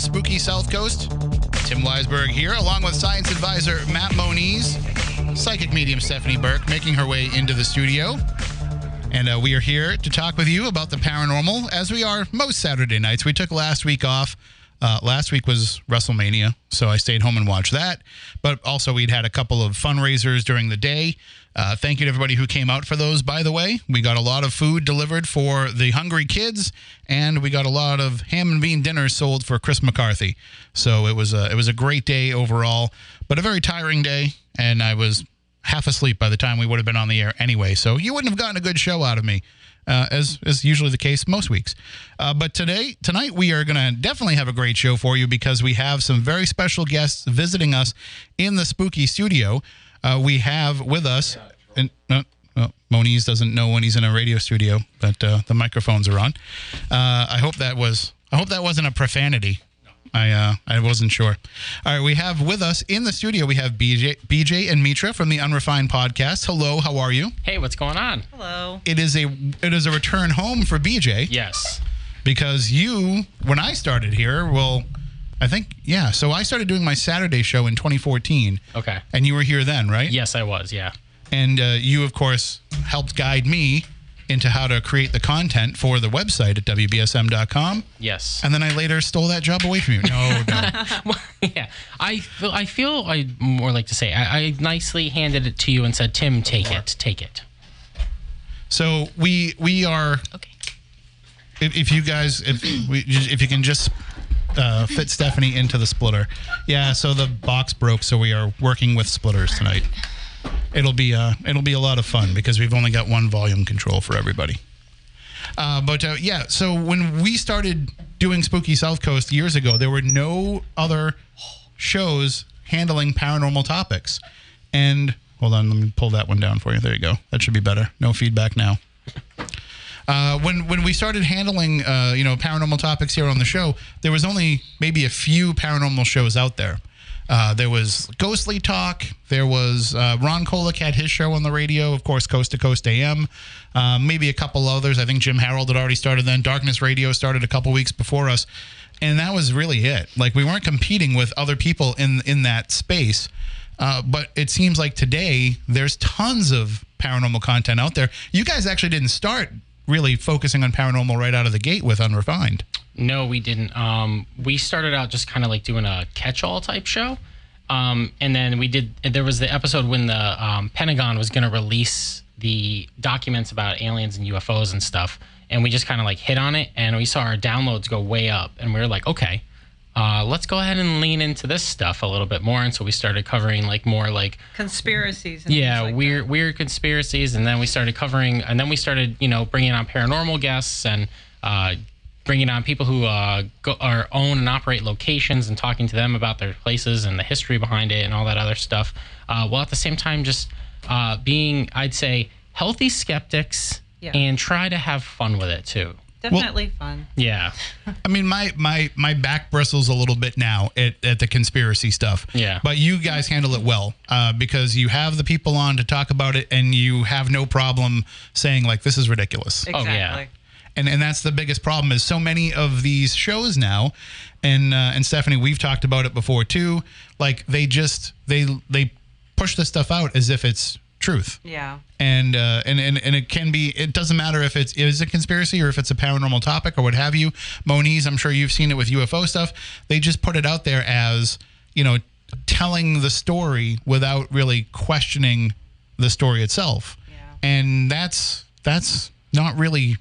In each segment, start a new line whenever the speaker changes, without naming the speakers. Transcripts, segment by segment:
Spooky South Coast. Tim Weisberg here, along with science advisor Matt Moniz, psychic medium Stephanie Burke, making her way into the studio. And uh, we are here to talk with you about the paranormal, as we are most Saturday nights. We took last week off. Uh, last week was WrestleMania, so I stayed home and watched that. But also, we'd had a couple of fundraisers during the day. Uh, thank you to everybody who came out for those, by the way. We got a lot of food delivered for the hungry kids, and we got a lot of ham and bean dinners sold for Chris McCarthy. So it was a, it was a great day overall, but a very tiring day, and I was half asleep by the time we would have been on the air anyway. So you wouldn't have gotten a good show out of me. Uh, as is usually the case most weeks. Uh, but today, tonight, we are going to definitely have a great show for you because we have some very special guests visiting us in the spooky studio. Uh, we have with us, and uh, uh, Moniz doesn't know when he's in a radio studio, but uh, the microphones are on. Uh, I hope that was. I hope that wasn't a profanity. I uh, I wasn't sure. All right, we have with us in the studio. We have BJ, BJ and Mitra from the Unrefined Podcast. Hello, how are you?
Hey, what's going on?
Hello.
It is a it is a return home for BJ
Yes.
because you when I started here, well, I think yeah. So I started doing my Saturday show in 2014,
Okay.
and you were here then, right?
Yes, I was. Yeah.
And uh, you, of course, helped guide me into how to create the content for the website at wbsm.com.
Yes.
And then I later stole that job away from you. No, no.
yeah. I feel. I feel. I more like to say. I, I nicely handed it to you and said, "Tim, take it. Take it."
So we we are.
Okay.
If, if you guys, if we, if you can just uh, fit Stephanie into the splitter, yeah. So the box broke, so we are working with splitters tonight. It'll be uh, it'll be a lot of fun because we've only got one volume control for everybody. Uh, but uh, yeah, so when we started doing Spooky South Coast years ago, there were no other shows handling paranormal topics. And hold on, let me pull that one down for you. There you go. That should be better. No feedback now. Uh, when when we started handling uh, you know paranormal topics here on the show, there was only maybe a few paranormal shows out there. Uh, there was Ghostly Talk. There was uh, Ron Kolek had his show on the radio, of course, Coast to Coast AM. Uh, maybe a couple others. I think Jim Harold had already started then. Darkness Radio started a couple weeks before us, and that was really it. Like we weren't competing with other people in in that space. Uh, but it seems like today there's tons of paranormal content out there. You guys actually didn't start really focusing on paranormal right out of the gate with Unrefined.
No, we didn't. Um, we started out just kind of like doing a catch-all type show, um, and then we did. There was the episode when the um, Pentagon was going to release the documents about aliens and UFOs and stuff, and we just kind of like hit on it, and we saw our downloads go way up, and we were like, okay. Uh, let's go ahead and lean into this stuff a little bit more, and so we started covering like more like
Conspiracies. And
yeah
like
weird weird conspiracies and then we started covering and then we started you know bringing on paranormal guests and uh, bringing on people who uh, go, are own and operate locations and talking to them about their places and the history behind it and all that other stuff uh, while at the same time just uh, being i'd say healthy skeptics
Yeah.
and try to have fun with it too
Definitely fun.
yeah
I mean, my my my back bristles a little bit now at, at the conspiracy stuff.
Yeah.
But you guys handle it well uh, because you have the people on to talk about it, and you have no problem saying like this is ridiculous.
Oh,
Exactly.
yeah.
and and that's the biggest problem is so many of these shows now and uh, and Stephanie we've talked about it before too like they just they they push this stuff out as if it's truth
Yeah.
and uh, and and and it can be it doesn't matter if it's is a conspiracy or if it's a paranormal topic or what have you Moniz I'm sure you've seen it with UFO stuff they just put it out there as you know telling the story without really questioning the story itself
Yeah.
and that's that's not really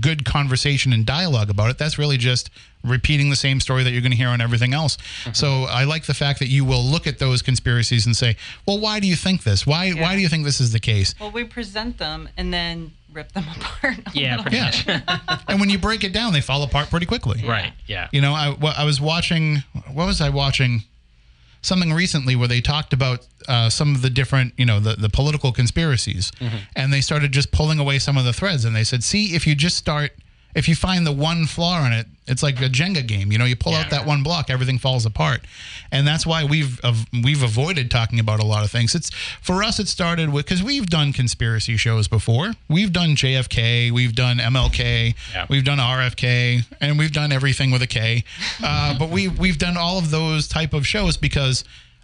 good conversation and dialogue about it that's really just repeating the same story that you're going to hear on everything else. Mm-hmm. So i like the fact that you will look at those conspiracies and say well why do you think this? Why why do you think this is the case?
Well, we present them and then rip them apart. a
yeah pretty
yeah.
much.
And when you break it down they fall apart pretty quickly.
Right yeah.
You know I, wh- I was watching what was i watching something recently where they talked about uh, some of the different you know the, the political conspiracies. And they started just pulling away some of the threads. And they said see if you just start if you find the one flaw in it, it's like a Jenga game. You know, you pull out that one block, everything falls apart, and that's why we've we've avoided talking about a lot of things. It's for us. It started with because we've done conspiracy shows before. We've done JFK, we've done MLK,
Yeah.
we've done RFK, and we've done everything with a K. Uh, but we we've done all of those type of shows because,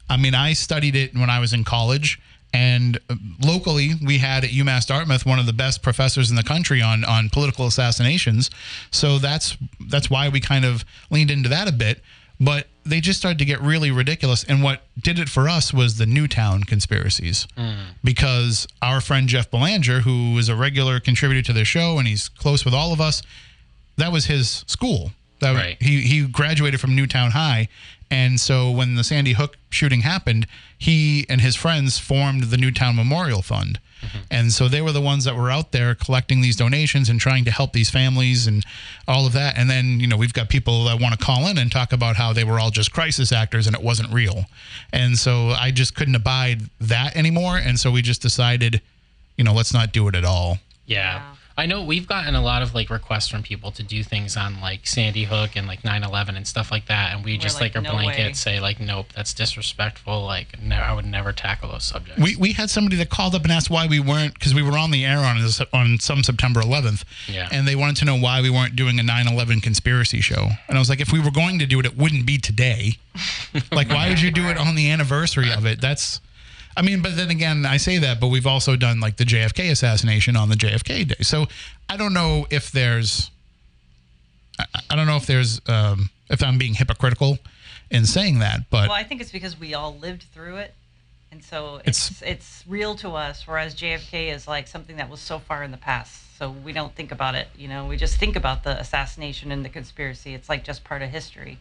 I mean, I studied it when I was in college. And locally, we had at UMass Dartmouth one of the best professors in the country on on political assassinations. So that's that's why we kind of leaned into that a bit. But they just started to get really ridiculous. And what did it for us was the Newtown conspiracies, mm. because our friend Jeff Belanger, who is a regular contributor to the show and he's close with all of us, that was his school. That
Right.
he he graduated from Newtown High, and so when the Sandy Hook shooting happened, he and his friends formed the Newtown Memorial Fund, mm-hmm. and so they were the ones that were out there collecting these donations and trying to help these families and all of that. And then you know we've got people that want to call in and talk about how they were all just crisis actors and it wasn't real, and so I just couldn't abide that anymore, and so we just decided, you know, let's not do it at all.
Yeah.
Yeah.
I know we've gotten a lot of like requests from people to do things on like Sandy Hook and like 9/11 and stuff like that, and we just
like,
like, a
"No
blanket
way."
say like, nope, that's disrespectful. Like, no, I would never tackle those subjects.
We, we had somebody that called up and asked why we weren't because we were on the air on on some September 11th,
Yeah.
and they wanted to know why we weren't doing a 9/11 conspiracy show. And I was like, if we were going to do it, it wouldn't be today. like, why would you do it on the anniversary of it? That's, I mean, but then again, I say that, but we've also done like the JFK assassination on the JFK day. So I don't know if there's, I, I don't know if there's, um, if I'm being hypocritical in saying that, but
Well, I think it's because we all lived through it, and so it's it's, real to us. Whereas JFK is like something that was so far in the past, so we don't think about it. You know, we just think about the assassination and the conspiracy. It's like just part of history.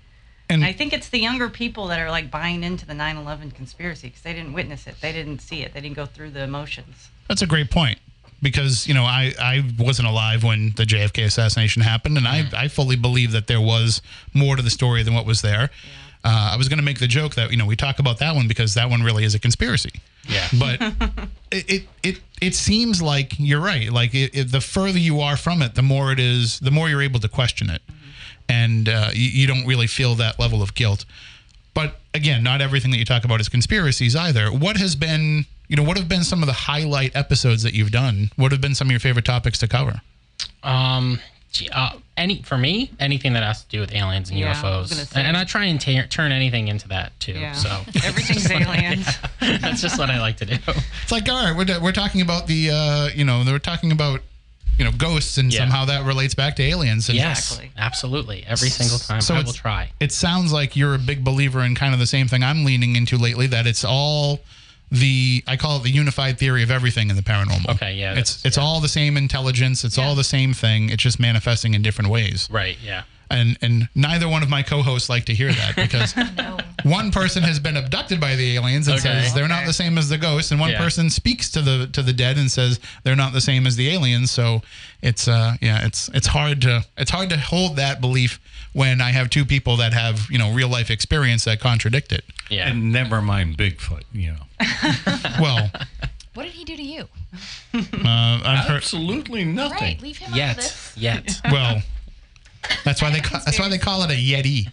And
I think it's the younger people that are like buying into the 9/11 conspiracy because they didn't witness it, they didn't see it, they didn't go through the emotions.
That's a great point because you know I, I wasn't alive when the JFK assassination happened, and I, I fully believe that there was more to the story than what was there. Uh, I was going to make the joke that you know we talk about that one because that one really is a conspiracy,
yeah.
but it, it it it seems like you're right. Like it, it, the further you are from it, the more it is, the more you're able to question it, and uh, you, you don't really feel that level of guilt. But again, not everything that you talk about is conspiracies either. What has been, you know, what have been some of the highlight episodes that you've done? What have been some of your favorite topics to cover?
Um, gee, uh, any for me, anything that has to do with aliens and
Yeah,
UFOs,
gonna say.
and I try and ta- turn anything into that too. So
everything's aliens.
that's just what I like to do.
It's like, all right, we're, we're talking about the, uh, you know, we're talking about, you know, ghosts, and
Yeah.
somehow that relates back to aliens. And
Yes,
Exactly.
absolutely. Every single time,
So
I will try.
It sounds like you're a big believer in kind of the same thing I'm leaning into lately. That it's all the I call it the unified theory of everything in the paranormal.
Okay, yeah,
It's
that's-
it's all the same intelligence. It's all the same thing. It's just manifesting in different ways.
Right. Yeah.
And and neither one of my co-hosts like to hear that because one person has been abducted by the aliens and
Okay.
says they're not the same as the ghosts, and one
Yeah.
person speaks to the to the dead and says they're not the same as the aliens. So it's uh yeah it's it's hard to it's hard to hold that belief when I have two people that have you know real life experience that contradict it.
Yeah.
And never mind Bigfoot, you know.
Well,
What did he do to you?
uh, I've heard.
Absolutely nothing.
Right, leave him out of
yet.
this.
Yet.
Well, that's why they ca- that's why they call it a yeti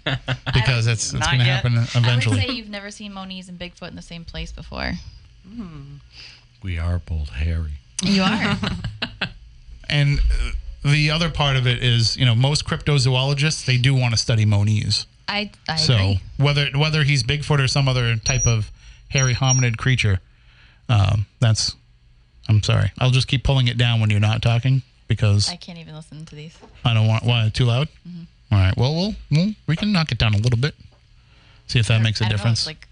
because it's it's
Not
going to
yet.
happen
I would
eventually.
say you've never seen Moniz and Bigfoot in the same place before.
We are both hairy.
You are.
And uh, the other part of it is, you know, most cryptozoologists they do want to study Moniz.
I, I
So
agree.
whether whether he's Bigfoot or some other type of hairy hominid creature, um, that's. I'm sorry. I'll just keep pulling it down when you're not talking because
I can't even listen to these.
I don't want why too loud.
Mm-hmm.
All right. Well, we'll, we'll we can knock it down a little bit. See if that makes a
I don't know,
difference.
it's like,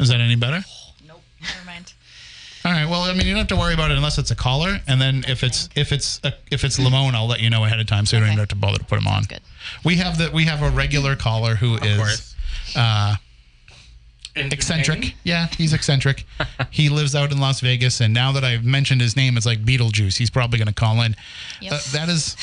Is that any better?
nope, never mind.
All right. Well, I mean, you don't have to worry about it unless it's a caller, and then if it's if it's a, if it's Lamone, I'll let you know ahead of time, so you don't even have to bother to put him on.
good.
We have the we have a regular caller who is
course.
uh, eccentric. Yeah, he's eccentric. he lives out in Las Vegas, and now that I've mentioned his name, it's like Beetlejuice. He's probably going to call in.
Yep.
Uh, that is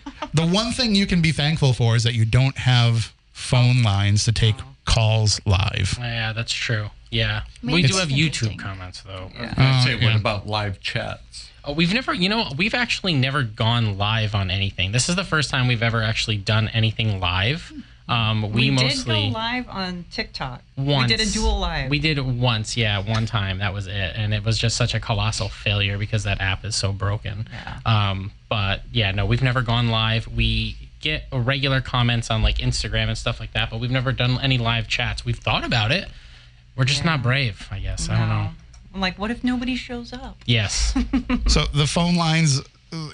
the one thing you can be thankful for is that you don't have phone lines to take calls live.
Yeah, that's true. Yeah,
mean,
we
it's
do have. YouTube comments though.
Yeah.
I'd say,
yeah.
what about live chats?
Oh, we've never, you know, we've actually never gone live on anything. This is the first time we've ever actually done anything live. Um, we,
We,
mostly
did go live on TikTok.
once
We did a dual live.
We did it once, yeah, one time. That was it, and it was just such a colossal failure because that app is so broken.
Yeah.
Um, but yeah, no, we've never gone live. We get regular comments on like Instagram and stuff like that, but we've never done any live chats. We've thought about it. We're just
Yeah.
not brave, I guess. I don't know.
I'm like, what if nobody shows up?
Yes.
So the phone lines,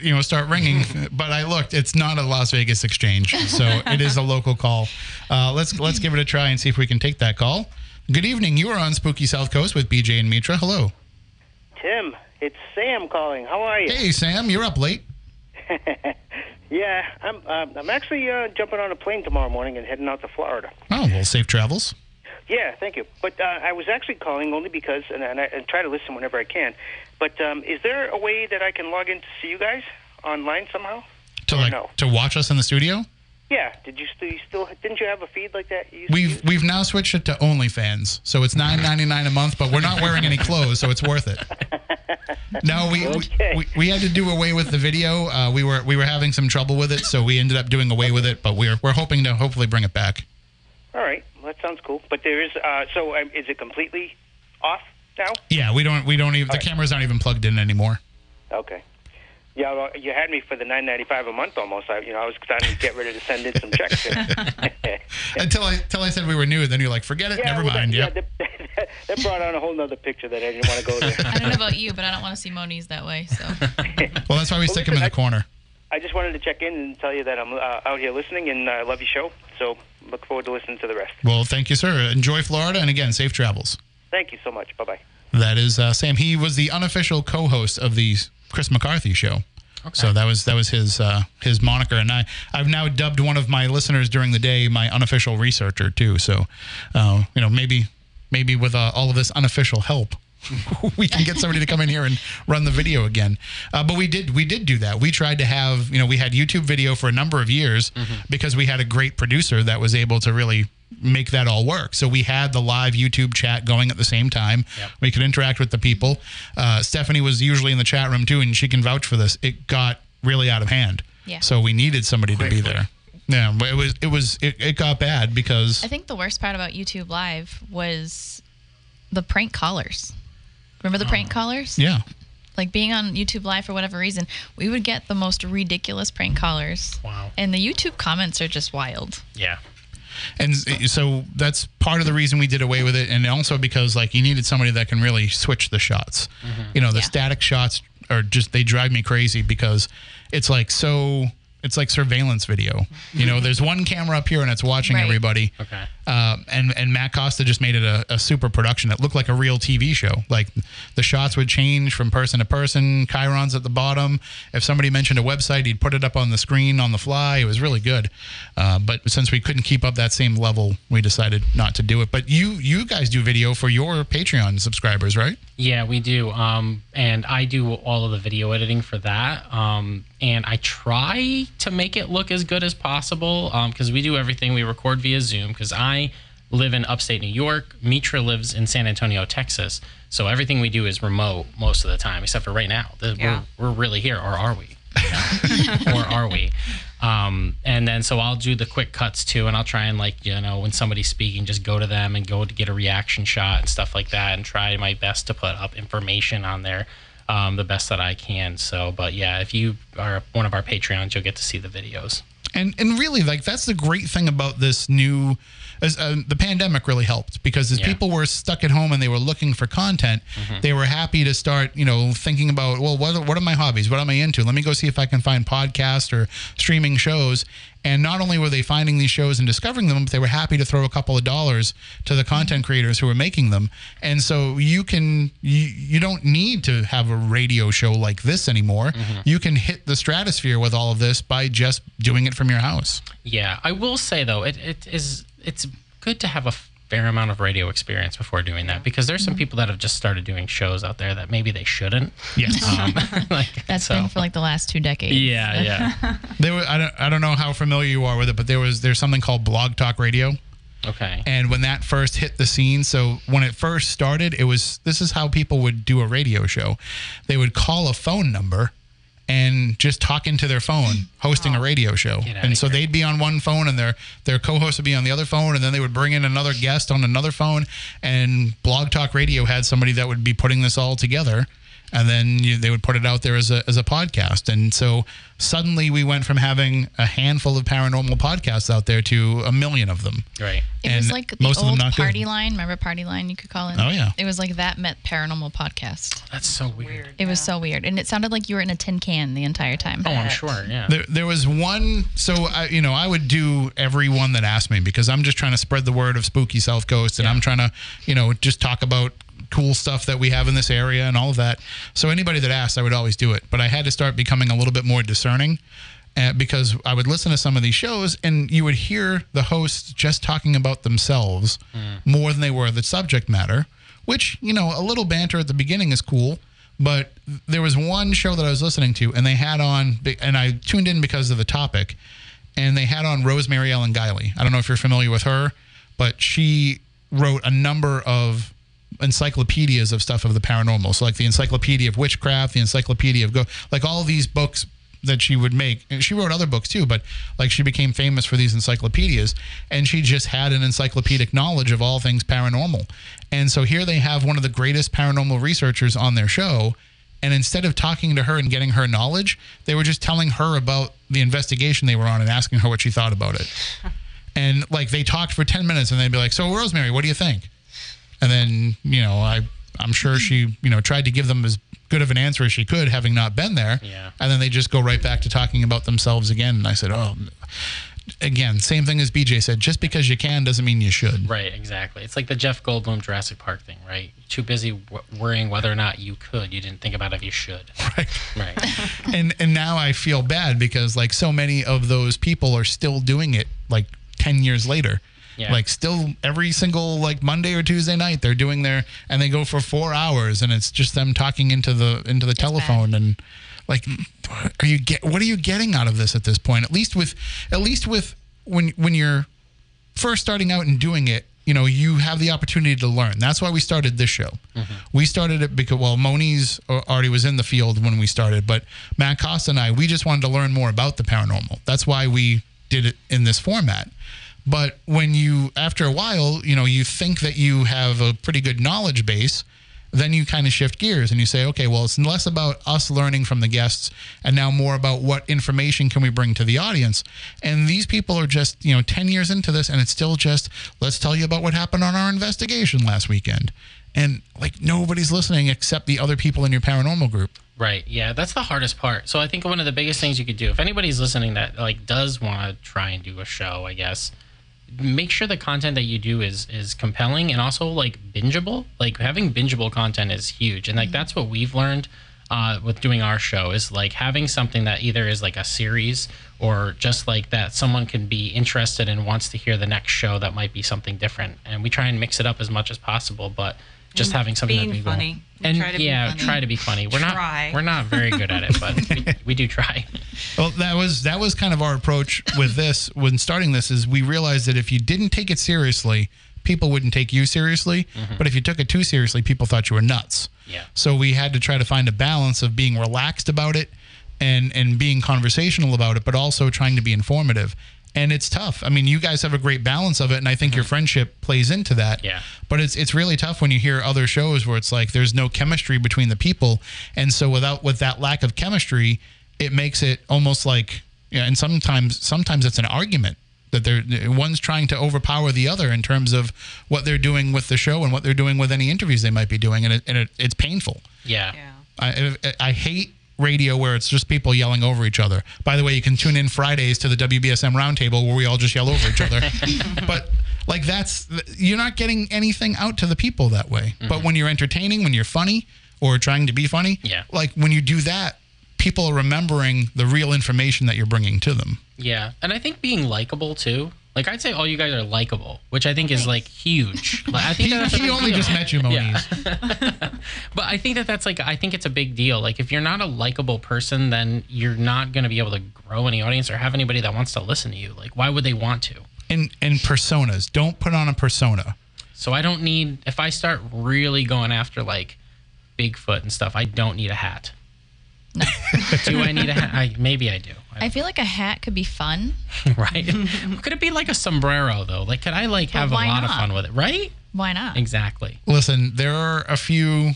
you know, start ringing. but I looked; it's not a Las Vegas exchange, so it is a local call. Uh, let's let's give it a try and see if we can take that call. Good evening. You are on Spooky South Coast with BJ and Mitra. Hello.
Tim, it's Sam calling. How are you?
Hey, Sam. You're up late.
Yeah, I'm. Uh, I'm actually uh, jumping on a plane tomorrow morning and heading out to Florida.
Oh, well, safe travels.
Yeah, thank you. But uh, I was actually calling only because, and, and I and try to listen whenever I can. But um, is there a way that I can log in to see you guys online somehow?
To like
no?
to watch us in the studio.
Yeah. Did you still? You still didn't you have a feed like that?
We've we've now switched it to OnlyFans, so it's nine ninety nine a month, but we're not wearing any clothes, so it's worth it. No, we,
Okay.
we we had to do away with the video. Uh, we were we were having some trouble with it, so we ended up doing away with it. But we're we're hoping to hopefully bring it back.
All right. Well, that sounds cool. But there is. Uh, so um, is it completely off now?
Yeah, we don't we don't even the
right.
cameras aren't even plugged in anymore.
Okay. Yeah, well, you had me for the nine ninety five a month almost. I, you know, I was starting to get ready to send in some checks.
Until I until I said we were new, then you're like, forget it,
Yeah,
never
well,
mind.
That,
Yep.
yeah, that, that brought on a whole other picture that I didn't want to go there.
I don't know about you, but I don't want to see Moniz that way. So
Well, that's why we stick him in the corner.
I just wanted to check in and tell you that I'm uh, out here listening and I uh, love your show. So look forward to listening to the rest.
Well, thank you, sir. Enjoy Florida, and again, safe travels.
Thank you so much. Bye bye.
That is uh, Sam. He was the unofficial co-host of the Chris McCarthy show. Okay. So that was that was his uh, his moniker, and I I've now dubbed one of my listeners during the day my unofficial researcher too. So, uh, you know, maybe maybe with uh, all of this unofficial help, we can get somebody to come in here and run the video again. Uh, but we did we did do that. We tried to have you know we had YouTube video for a number of years because we had a great producer that was able to really make that all work. So we had the live YouTube chat going at the same time. We could interact with the people. Uh, Stephanie was usually in the chat room too, and she can vouch for this. It got really out of hand.
Yeah.
So we needed somebody to be there. Yeah, but it was it was it, it got bad because
I think the worst part about YouTube Live was the prank callers. Remember the prank callers?
yeah.
Like being on YouTube Live for whatever reason, we would get the most ridiculous prank callers.
Wow.
And the YouTube comments are just wild.
Yeah.
And eh, so that's part of the reason we did away with it, and also because like you needed somebody that can really switch the shots. Mm-hmm. You know, the
Yeah.
static shots are just they drive me crazy because it's like so. It's like surveillance video. You know, there's one camera up here and it's watching
Right.
everybody.
Okay.
Um, and and Matt Costa just made it a, a super production. It looked like a real TV show. Like the shots would change from person to person. Chyron's at the bottom. If somebody mentioned a website, he'd put it up on the screen on the fly. It was really good. Uh, but since we couldn't keep up that same level, we decided not to do it. But you you guys do video for your Patreon subscribers, right?
Yeah, we do. Um, and I do all of the video editing for that. Um, and I try to make it look as good as possible because we do everything. We record via Zoom because I live in upstate New York. Mitra lives in San Antonio, Texas. So everything we do is remote most of the time, except for right now.
Yeah.
We're, we're really here, or are we? or are we? Um, and then so I'll do the quick cuts too, and I'll try and like you know when somebody's speaking, just go to them and go to get a reaction shot and stuff like that, and try my best to put up information on there um, the best that I can. So, but yeah, if you are one of our Patreons, you'll get to see the videos.
and and really like that's the great thing about this new as uh, the pandemic really helped because as
Yeah.
people were stuck at home and they were looking for content mm-hmm. they were happy to start you know thinking about well what are, what are my hobbies? What am i into? Let me go see if i can find podcasts or streaming shows. And not only were they finding these shows and discovering them but they were happy to throw a couple of dollars to the content mm-hmm. creators who were making them. And so you can you, you don't need to have a radio show like this anymore. Mm-hmm. You can hit the stratosphere with all of this by just doing it from your house.
Yeah, I will say though, it, it is it's good to have a fair amount of radio experience before doing that because there's some people that have just started doing shows out there that maybe they shouldn't.
yes
Um, like,
That's
so-
been for like the last two decades.
Yeah, yeah.
There were, I don't I don't know how familiar you are with it, but there was there's something called Blog Talk Radio,
Okay.
And when that first hit the scene, so when it first started, it was this is how people would do a radio show. They would call a phone number and just talking to their phone, hosting a radio show. And so
here.
they'd be on one phone and their their co-host would be on the other phone and then they would bring in another guest on another phone and Blog Talk Radio had somebody that would be putting this all together and then you, they would put it out there as a, as a podcast. And so suddenly we went from having a handful of paranormal podcasts out there to a million of them.
Right.
It
And
was like the
most of them
old
not good.
party line. Remember party line? You could call it.
Oh, yeah.
It was like that met paranormal podcast.
That's so weird.
Weird.
It was so weird, and it sounded like you were in a tin can the entire time.
Oh, I'm sure. Yeah.
There, there was one. So I, you know, I would do every one that asked me because I'm just trying to spread the word of spooky South Coast, and
Yeah.
I'm trying to, you know, just talk about cool stuff that we have in this area and all of that. So anybody that asked, I would always do it. But I had to start becoming a little bit more discerning. Uh, because I would listen to some of these shows and you would hear the hosts just talking about themselves more than they were the subject matter, which, you know, a little banter at the beginning is cool. But there was one show that I was listening to, and they had on, and I tuned in because of the topic, and they had on Rosemary Ellen Guiley. I don't know if you're familiar with her, but she wrote a number of encyclopedias of stuff of the paranormal. So, like the Encyclopedia of Witchcraft, the Encyclopedia of Go, like all these books that she would make. And she wrote other books too, but like she became famous for these encyclopedias, and she just had an encyclopedic knowledge of all things paranormal. And so here they have one of the greatest paranormal researchers on their show. And instead of talking to her and getting her knowledge, they were just telling her about the investigation they were on and asking her what she thought about it. And like they talked for 10 minutes and they'd be like, So, Rosemary, what do you think? And then, you know, I, I'm sure she, you know, tried to give them as good of an answer as she could, having not been there.
Yeah.
And then they just go right back to talking about themselves again. And I said, Oh, again, same thing as BJ said. Just because you can doesn't mean you should.
Right, exactly. It's like the Jeff Goldblum Jurassic Park thing, right? Too busy w- worrying whether or not you could. You didn't think about if you should.
Right.
Right.
and and now I feel bad because like so many of those people are still doing it like 10 years later.
Yeah.
Like still every single like Monday or Tuesday night they're doing their and they go for 4 hours and it's just them talking into the into the telephone and like are you get what are you getting out of this at this point? At least with at least with when when you're first starting out and doing it, you know, you have the opportunity to learn. That's why we started this show. Mm-hmm. We started it because, well, Moniz already was in the field when we started, but Matt Costa and I, we just wanted to learn more about the paranormal. That's why we did it in this format. But when you, after a while, you know, you think that you have a pretty good knowledge base, then you kind of shift gears and you say, okay, well, it's less about us learning from the guests and now more about what information can we bring to the audience. And these people are just, you know, 10 years into this and it's still just, let's tell you about what happened on our investigation last weekend. And like nobody's listening except the other people in your paranormal group.
Right. Yeah, that's the hardest part. So I think one of the biggest things you could do, if anybody's listening that like does want to try and do a show, I guess, make sure the content that you do is is compelling and also like bingeable. Like having bingeable content is huge, and like that's what we've learned uh, with doing our show is like having something that either is like a series or just like that someone can be interested and wants to hear the next show that might be something different. And we try and mix it up as much as possible, but just having something
being
that
funny. We
and
try to be
yeah,
funny.
try to be funny. We're
Try.
not we're not very good at it, but we, we do try.
Well, that was that was kind of our approach with this when starting this is we realized that if you didn't take it seriously, people wouldn't take you seriously. Mm-hmm. But if you took it too seriously, people thought you were nuts.
Yeah.
So we had to try to find a balance of being relaxed about it and and being conversational about it, but also trying to be informative. And it's tough. I mean, you guys have a great balance of it, and I think your mm-hmm. friendship plays into that.
Yeah.
But it's it's really tough when you hear other shows where it's like there's no chemistry between the people, and so without with that lack of chemistry, it makes it almost like yeah. And sometimes sometimes it's an argument that they're one's trying to overpower the other in terms of what they're doing with the show and what they're doing with any interviews they might be doing, and it, and it, it's painful.
Yeah.
Yeah.
I, I hate radio where it's just people yelling over each other. By the way, you can tune in Fridays to the WBSM roundtable where we all just yell over each other. but like that's you're not getting anything out to the people that way. But mm-hmm. when you're entertaining, when you're funny or trying to be funny,
Yeah.
like when you do that, people are remembering the real information that you're bringing to them.
Yeah, and I think being likable too. Like I'd say, all you guys are likable, which I think is like huge. Like, I think
He,
that's a
he only
deal.
just met you, Moniz.
But I think that that's like I think it's a big deal. Like if you're not a likable person, then you're not going to be able to grow any audience or have anybody that wants to listen to you. Like why would they want to?
And in personas. Don't put on a persona.
So I don't need if I start really going after like Bigfoot and stuff. I don't need a hat.
No.
do I need a hat? I, maybe I do.
I feel like a hat could be fun.
right? could it be like a sombrero though? Like, could I like have a
why
lot of
not?
fun with it? Right?
Why not?
Exactly.
Listen, there are a few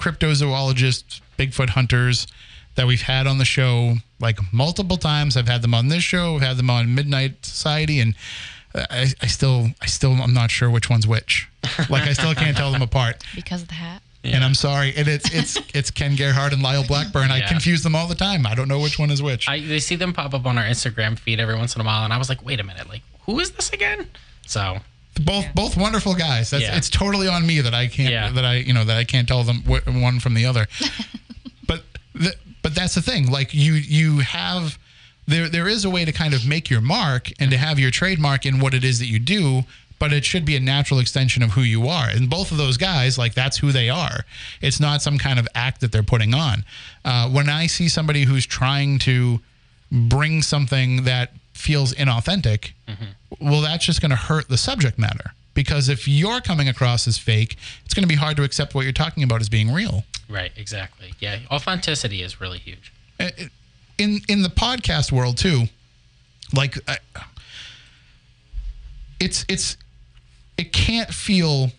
cryptozoologists, Bigfoot hunters that we've had on the show like multiple times. I've had them on this show, I've had them on Midnight Society, and I, I still, I still, I'm not sure which one's which. Like I still can't tell them apart.
Because of the hat.
And I'm sorry, and it's it's it's Ken Gerhard and Lyle Blackburn. I
Yeah.
confuse them all the time. I don't know which one is which.
I they see them pop up on our Instagram feed every once in a while, and I was like, wait a minute, like who is this again? So
both both wonderful guys. That's
Yeah.
it's totally on me that I can't
Yeah.
that I you know that I can't tell them wh- one from the other. but the, but that's the thing. Like you you have there there is a way to kind of make your mark and to have your trademark in what it is that you do. But it should be a natural extension of who you are. And both of those guys, like that's who they are. It's not some kind of act that they're putting on. Uh, when I see somebody who's trying to bring something that feels inauthentic, well, that's just going to hurt the subject matter. Because if you're coming across as fake, it's going to be hard to accept what you're talking about as being real.
right, exactly. Yeah, authenticity is really huge.
In in the podcast world too, like I, it's it's it can't feel.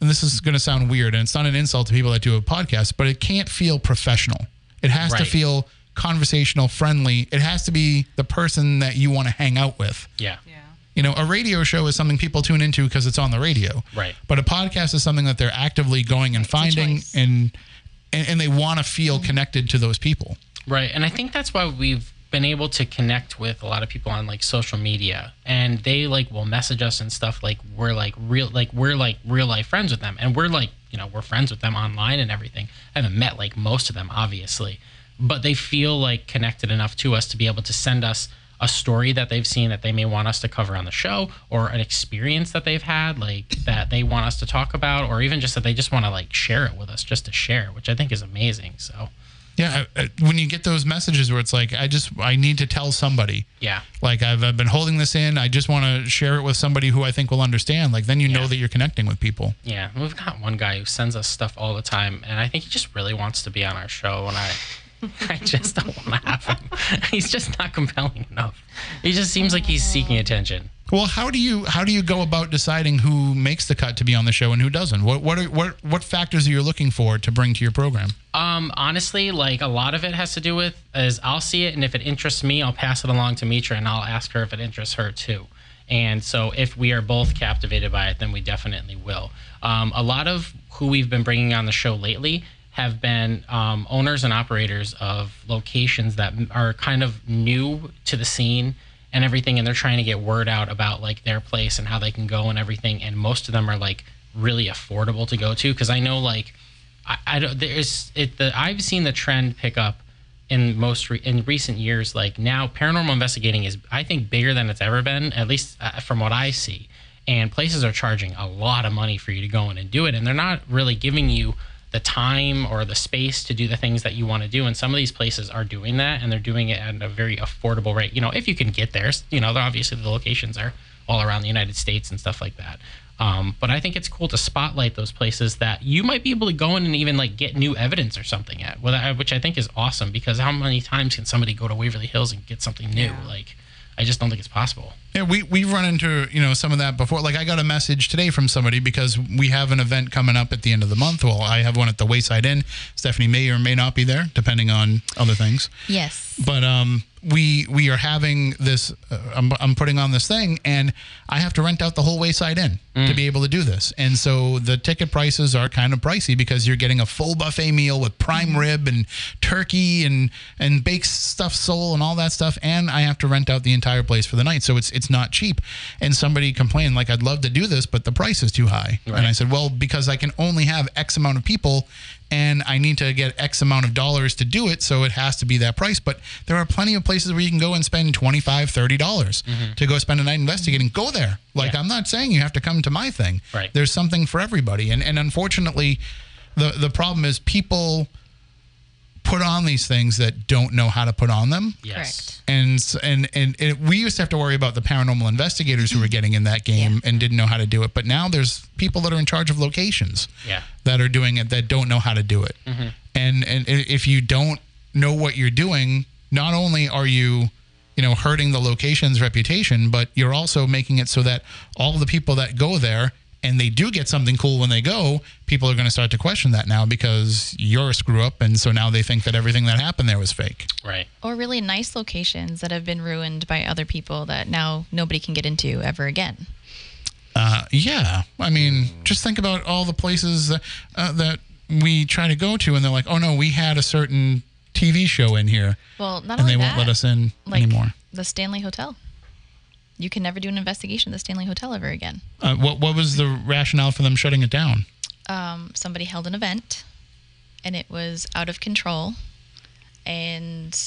And this is going to sound weird, and it's not an insult to people that do a podcast, but it can't feel professional. It has to feel conversational, friendly. It has to be the person that you want to hang out with.
Yeah.
Yeah.
You know, a radio show is something people tune into because it's on the radio.
Right.
But a podcast is something that they're actively going and
a
finding and, and and they want to feel connected to those people.
Right. And I think that's why we've been able to connect with a lot of people on like social media. And they like will message us and stuff like we're like real like we're like real life friends with them. And we're like you know we're friends with them online and everything. I haven't met like most of them obviously. But they feel like connected enough to us to be able to send us a story that they've seen that they may want us to cover on the show or an experience that they've had like that they want us to talk about or even just that they just want to like share it with us just to share which i think is amazing so
Yeah, uh, uh, when you get those messages where it's like, I just I need to tell somebody.
yeah
Like I've, I've been holding this in. I just want to share it with somebody who I think will understand. Like then you know that you're connecting with people.
Yeah, we've got one guy who sends us stuff all the time, and I think he just really wants to be on our show, and I, I just don't want to have him. He's just not compelling enough. He just seems like he's seeking attention.
Well, how do you how do you go about deciding who makes the cut to be on the show and who doesn't? What what are, what what factors are you looking for to bring to your program?
Um, honestly, like a lot of it has to do with is I'll see it, and if it interests me, I'll pass it along to Mitra, and I'll ask her if it interests her too. And so, if we are both captivated by it, then we definitely will. Um, a lot of who we've been bringing on the show lately have been um, owners and operators of locations that are kind of new to the scene and everything, and they're trying to get word out about like their place and how they can go and everything. And most of them are like really affordable to go to because I know like I, I don't there's it the I've seen the trend pick up in most re, in recent years like now paranormal investigating is I think bigger than it's ever been at least uh, from what I see and places are charging a lot of money for you to go in and do it and they're not really giving you the time or the space to do the things that you want to do and some of these places are doing that and they're doing it at a very affordable rate you know if you can get there you know obviously the locations are all around the United States and stuff like that um, but I think it's cool to spotlight those places that you might be able to go in and even like get new evidence or something at, which I think is awesome because how many times can somebody go to Waverly Hills and get something new? Like, I just don't think it's possible.
Yeah, we we've run into you know some of that before. Like I got a message today from somebody because we have an event coming up at the end of the month. Well, I have one at the Wayside Inn. Stephanie may or may not be there, depending on other things.
Yes.
But um, we we are having this. Uh, I'm, I'm putting on this thing, and I have to rent out the whole Wayside Inn to be able to do this. And so the ticket prices are kind of pricey because you're getting a full buffet meal with prime rib and turkey and and baked stuffed sole and all that stuff. And I have to rent out the entire place for the night, so it's it's not cheap. And somebody complained like, I'd love to do this, but the price is too high. And I said, well, because I can only have X amount of people and I need to get X amount of dollars to do it, so it has to be that price. But there are plenty of places where you can go and spend $25, $30 to go spend a night investigating. Go there. Like,
Mm-hmm. Yeah.
I'm not saying you have to come to my thing.
Right.
There's something for everybody. And, and unfortunately, the, the problem is people put on these things that don't know how to put on them.
Yes.
Correct.
And, and and and we used to have to worry about the paranormal investigators who were getting in that game
Yeah.
and didn't know how to do it. But now there's people that are in charge of locations
Yeah.
that are doing it that don't know how to do it. Mm-hmm. And and if you don't know what you're doing, not only are you you know hurting the location's reputation, but you're also making it so that all the people that go there and they do get something cool when they go, people are going to start to question that now because you're a screw up, and so now they think that everything that happened there was fake.
Right.
Or really nice locations that have been ruined by other people that now nobody can get into ever again.
Uh, yeah, I mean, just think about all the places uh, that we try to go to, and they're like, "Oh no, we had a certain TV show in here,
Well, not
and
only
they
that,
won't let us in
like
anymore."
the Stanley Hotel. You can never do an investigation at the Stanley Hotel ever again.
Uh, what what was the rationale for them shutting it down?
Um, somebody held an event, and it was out of control, and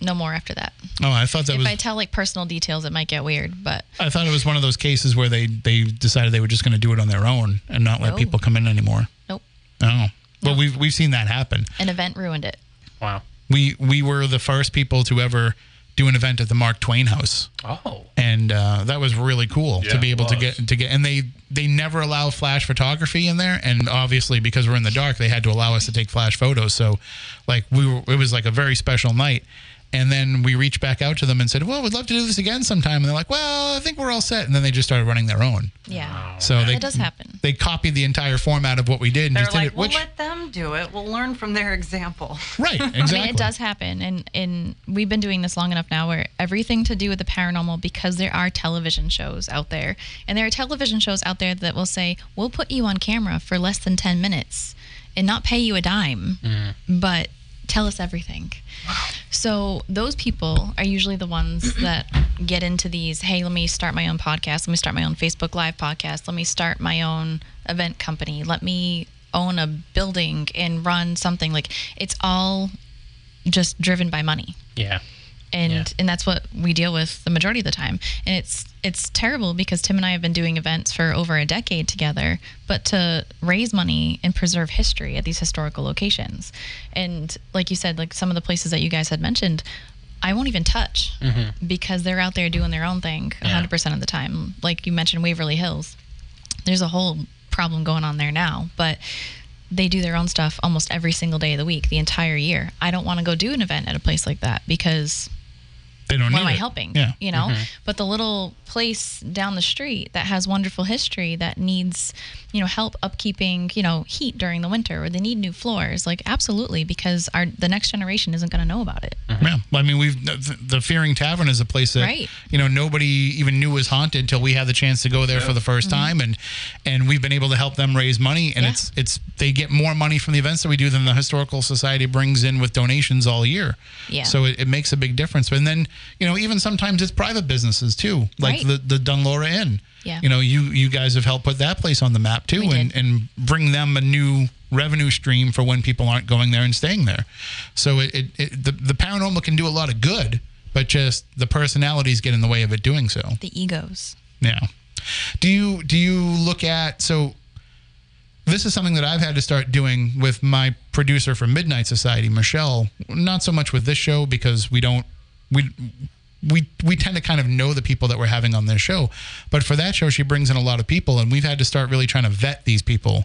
no more after that.
Oh, I thought that
if
was.
I tell like personal details, it might get weird, but
I thought it was one of those cases where they they decided they were just going to do it on their own and not let
No.
people come in anymore.
nope.
Oh, but
No.
we've we've seen that happen.
An event ruined it.
Wow.
We we were the first people to ever do an event at the Mark Twain House.
Oh.
and uh, that was really cool to be able to get to get and they they never allow flash photography in there and obviously because we're in the dark they had to allow us to take flash photos so like we were it was like a very special night and then we reached back out to them and said well we'd love to do this again sometime. And they're like well i think we're all set. And then they just started running their own.
Yeah.
so they
That does happen.
they copied the entire format of what we did and
They're
just did
like,
it
we'll
which
let them do it. We'll learn from their example.
right. Exactly
I mean, it does happen, and and we've been doing this long enough now, where everything to do with the paranormal, because there are television shows out there, and there are television shows out there that will say, "We'll put you on camera for less than ten minutes, and not pay you a dime, mm. but tell us everything." So those people are usually the ones that get into these. Hey, let me start my own podcast. Let me start my own Facebook Live podcast. Let me start my own event company. Let me own a building and run something. Like it's all just driven by money
Yeah.
And
Yeah.
and that's what we deal with the majority of the time. And it's it's terrible because tim and i have been doing events for over a decade together but to raise money and preserve history at these historical locations. And like you said like some of the places that you guys had mentioned i won't even touch mm-hmm. because they're out there doing their own thing 100% of the time. Like you mentioned waverly hills there's a whole problem going on there now but they do their own stuff almost every single day of the week the entire year. I don't want to go do an event at a place like that because
they don't need
am I
it.
helping?
yeah
You know? But the little place down the street that has wonderful history that needs, you know, help upkeeping, you know, heat during the winter or they need new floors, like absolutely, because our the next generation isn't gonna know about it.
Yeah, I mean, we've the, the Fearing Tavern is a place that
Right.
you know nobody even knew was haunted until we had the chance to go there for the 1st time, and and we've been able to help them raise money, and
Mm-hmm. Yeah.
it's it's they get more money from the events that we do than the historical society brings in with donations all year.
Yeah.
So it, it makes a big difference, and then you know even sometimes it's private businesses too, like
Right.
the the Dunlora Inn.
Yeah.
You know, you you guys have helped put that place on the map too,
We
and
did.
and bring them a new revenue stream for when people aren't going there and staying there. So it, it, it the, the paranormal can do a lot of good, but just the personalities get in the way of it doing so.
The egos.
Yeah. Do you do you look at so this is something that I've had to start doing with my producer for Midnight Society, Michelle. Not so much with this show because we don't we we we tend to kind of know the people that we're having on this show, but for that show she brings in a lot of people and we've had to start really trying to vet these people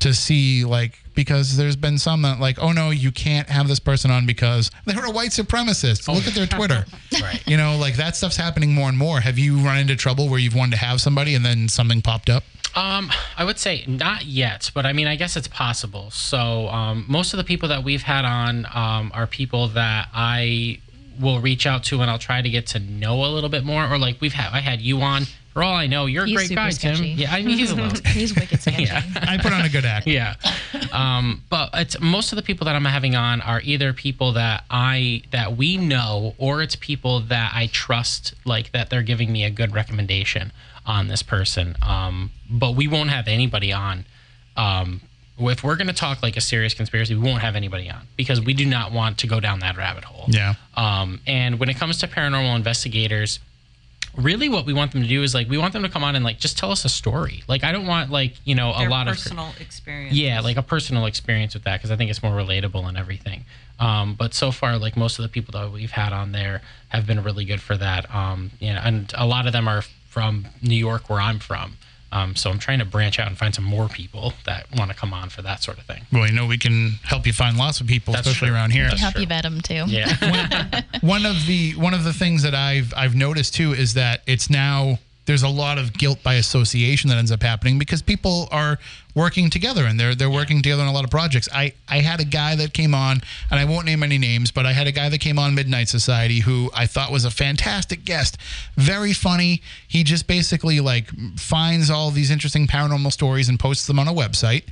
to see like because there's been some that like oh no you can't have this person on because they're a white supremacist. Look at their Twitter.
Right.
You know, like that stuff's happening more and more. Have you run into trouble where you've wanted to have somebody and then something popped up?
Um, I would say not yet, but I mean, I guess it's possible. So, um, most of the people that we've had on um, are people that I will reach out to and I'll try to get to know a little bit more. Or like we've had, I had you on. For all I know, you're a
He's
great guy,
sketchy.
Tim. Yeah, I mean, he's a little.
He's wicked sketchy.
Yeah.
I put on a good act.
yeah um, but it's most of the people that i'm having on are either people that i that we know or it's people that i trust like that they're giving me a good recommendation on this person um, but we won't have anybody on um, if we're going to talk like a serious conspiracy we won't have anybody on because we do not want to go down that rabbit hole.
Yeah.
um, and when it comes to paranormal investigators, really what we want them to do is like we want them to come on and like just tell us a story. Like i don't want like you know
Their
a lot
personal
of personal
experience.
yeah like a personal experience with that because i think it's more relatable and everything. Um, but so far like most of the people that we've had on there have been really good for that. Um, you know, and a lot of them are from new york where i'm from um, so i'm trying to branch out and find some more people that want to come on for that sort of thing
Well, you know, we can help you find lots of people,
That's
especially
true.
around here.
We Can help
true.
you vet them too.
yeah
one of the one of the things that I've I've noticed too is that it's now there's a lot of guilt by association that ends up happening because people are working together and they're they're working together on a lot of projects. I I had a guy that came on and I won't name any names, but I had a guy that came on Midnight Society who I thought was a fantastic guest, very funny. He just basically like finds all these interesting paranormal stories and posts them on a website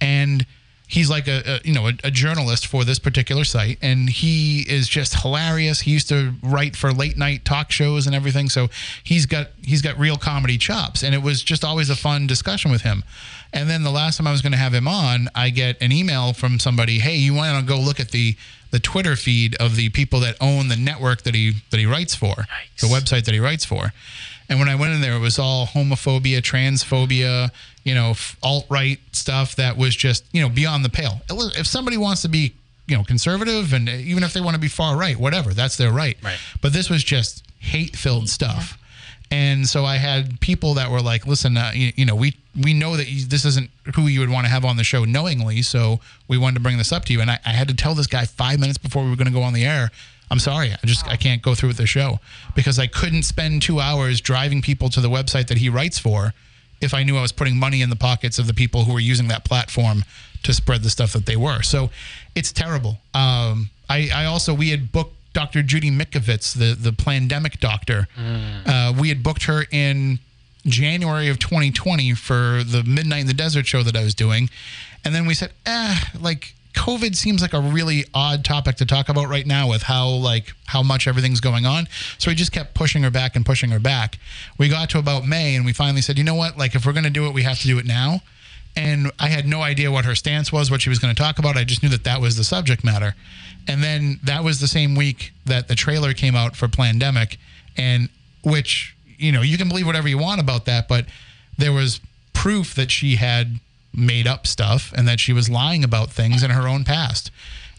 and he's like a, a you know a, a journalist for this particular site and he is just hilarious. He used to write for late night talk shows and everything. So he's got he's got real comedy chops and it was just always a fun discussion with him. And then the last time i was going to have him on i get an email from somebody hey you want to go look at the the twitter feed of the people that own the network that he that he writes for the website that he writes for? And when I went in there, it was all homophobia, transphobia, you know, alt right stuff that was just, you know, beyond the pale. If somebody wants to be, you know, conservative and even if they want to be far right, whatever, that's their right.
Right.
But this was just hate filled stuff. And so I had people that were like, listen, uh, you, you know, we, we know that you, this isn't who you would want to have on the show knowingly. So we wanted to bring this up to you. And I, I had to tell this guy five minutes before we were going to go on the air, I'm sorry, I just I can't go through with the show because I couldn't spend two hours driving people to the website that he writes for if I knew I was putting money in the pockets of the people who were using that platform to spread the stuff that they were. So it's terrible. Um, I, I also we had booked Dr. Judy Mikovits, the the pandemic doctor. Uh, we had booked her in January of 2020 for the Midnight in the Desert show that I was doing, and then we said, eh, like COVID seems like a really odd topic to talk about right now with how like how much everything's going on. So we just kept pushing her back and pushing her back. We got to about May and we finally said, you know what? Like if we're gonna do it, we have to do it now. And I had no idea what her stance was, what she was going to talk about. I just knew that that was the subject matter. And then that was the same week that the trailer came out for Plandemic, and which you know you can believe whatever you want about that, but there was proof that she had made up stuff and that she was lying about things in her own past.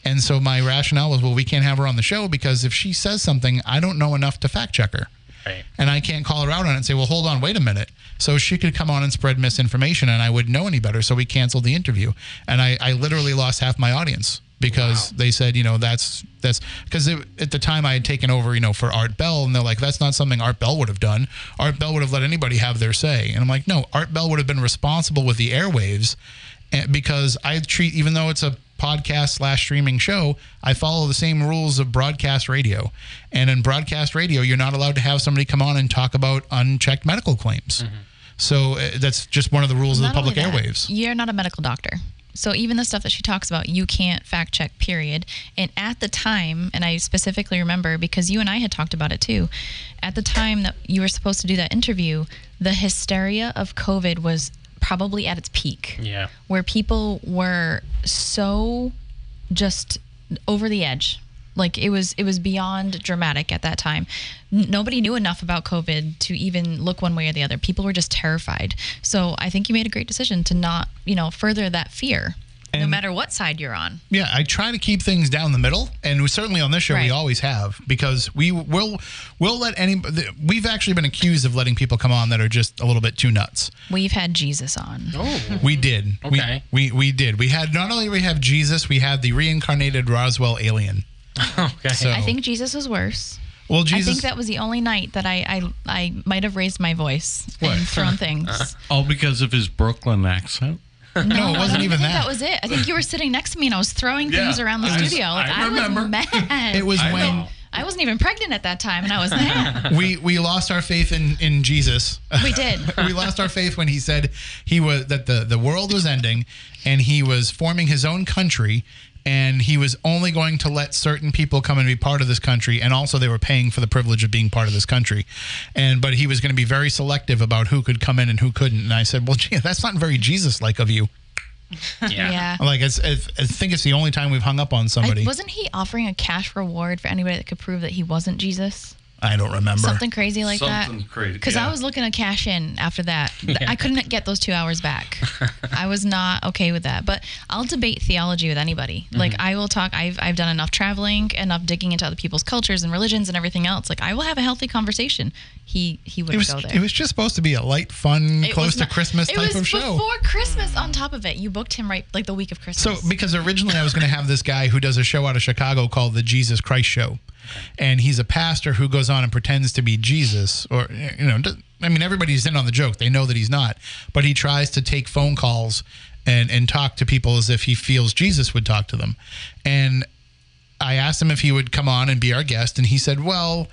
And so my rationale was, well, we can't have her on the show because if she says something, I don't know enough to fact check her.
Right.
And I can't call her out on it and say, well, hold on, wait a minute. So she could come on and spread misinformation and I wouldn't know any better. So we canceled the interview. And I, I literally lost half my audience because they said, you know, that's, that's, because at the time I had taken over, you know, for Art Bell and they're like, that's not something Art Bell would have done. Art Bell would have let anybody have their say. And I'm like, no, Art Bell would have been responsible with the airwaves eh, because I treat, even though it's a podcast slash streaming show, I follow the same rules of broadcast radio. And in broadcast radio, you're not allowed to have somebody come on and talk about unchecked medical claims. So uh, that's just one of the rules
Not
of the public
that,
airwaves.
You're not a medical doctor. So even the stuff that she talks about, you can't fact check, period. And at the time, and I specifically remember because you and I had talked about it too, at the time that you were supposed to do that interview, the hysteria of COVID was probably at its peak.
Yeah.
Where people were so just over the edge. Like it was it was beyond dramatic at that time. N- nobody knew enough about COVID to even look one way or the other. People were just terrified. So I think you made a great decision to not, you know, further that fear. no matter what side you're on.
Yeah, I try to keep things down the middle, and we, certainly on this show we always have because we will we'll let any. We've actually been accused of letting people come on that are just a little bit too nuts.
We've had Jesus on.
Oh.
We did. We-
Okay.
We, we did. We had not only we have Jesus, we had the reincarnated Roswell alien.
okay.
So
I think Jesus was worse.
well, Jesus.
I think that was the only night that I I, I might have raised my voice
What?
and thrown things. Uh-huh.
All because of his Brooklyn accent.
no, it wasn't
I
even
think
that.
that was it. I think you were sitting next to me and I was throwing things
Yeah,
around the
I was-
studio. Like
I
I,
remember.
was mad.
It was
I
when
know.
I wasn't even pregnant at that time, and I was mad.
we we lost our faith in in Jesus.
We did.
we lost our faith when he said he was that the the world was ending and he was forming his own country and he was only going to let certain people come and be part of this country and also they were paying for the privilege of being part of this country and but he was going to be very selective about who could come in and who couldn't and i said well gee that's not very jesus like of you
yeah.
yeah.
like it's, it's, i think it's the only time we've hung up on
I,
somebody
wasn't he offering a cash reward for anybody that could prove that he wasn't Jesus?
I don't remember.
Something crazy like that.
Something
that.
crazy,
Because
yeah.
I was looking to cash in after that.
Yeah.
I couldn't get those two hours back. I was not okay with that. But I'll debate theology with anybody. Like
Mm-hmm.
I will talk. I've I've done enough traveling, enough digging into other people's cultures and religions and everything else. Like I will have a healthy conversation. He he wouldn't
was
go there.
it was just supposed to be a light, fun,
It
close
was
to Christmas
it
type
was
of show.
Before Christmas, on top of it, you booked him right like the week of Christmas.
So, because originally I was going to have this guy who does a show out of Chicago called the Jesus Christ Show, and he's a pastor who goes on and pretends to be Jesus, or you know, I mean, everybody's in on the joke. They know that he's not, but he tries to take phone calls and and talk to people as if he feels Jesus would talk to them, and I asked him if he would come on and be our guest, and he said, "Well."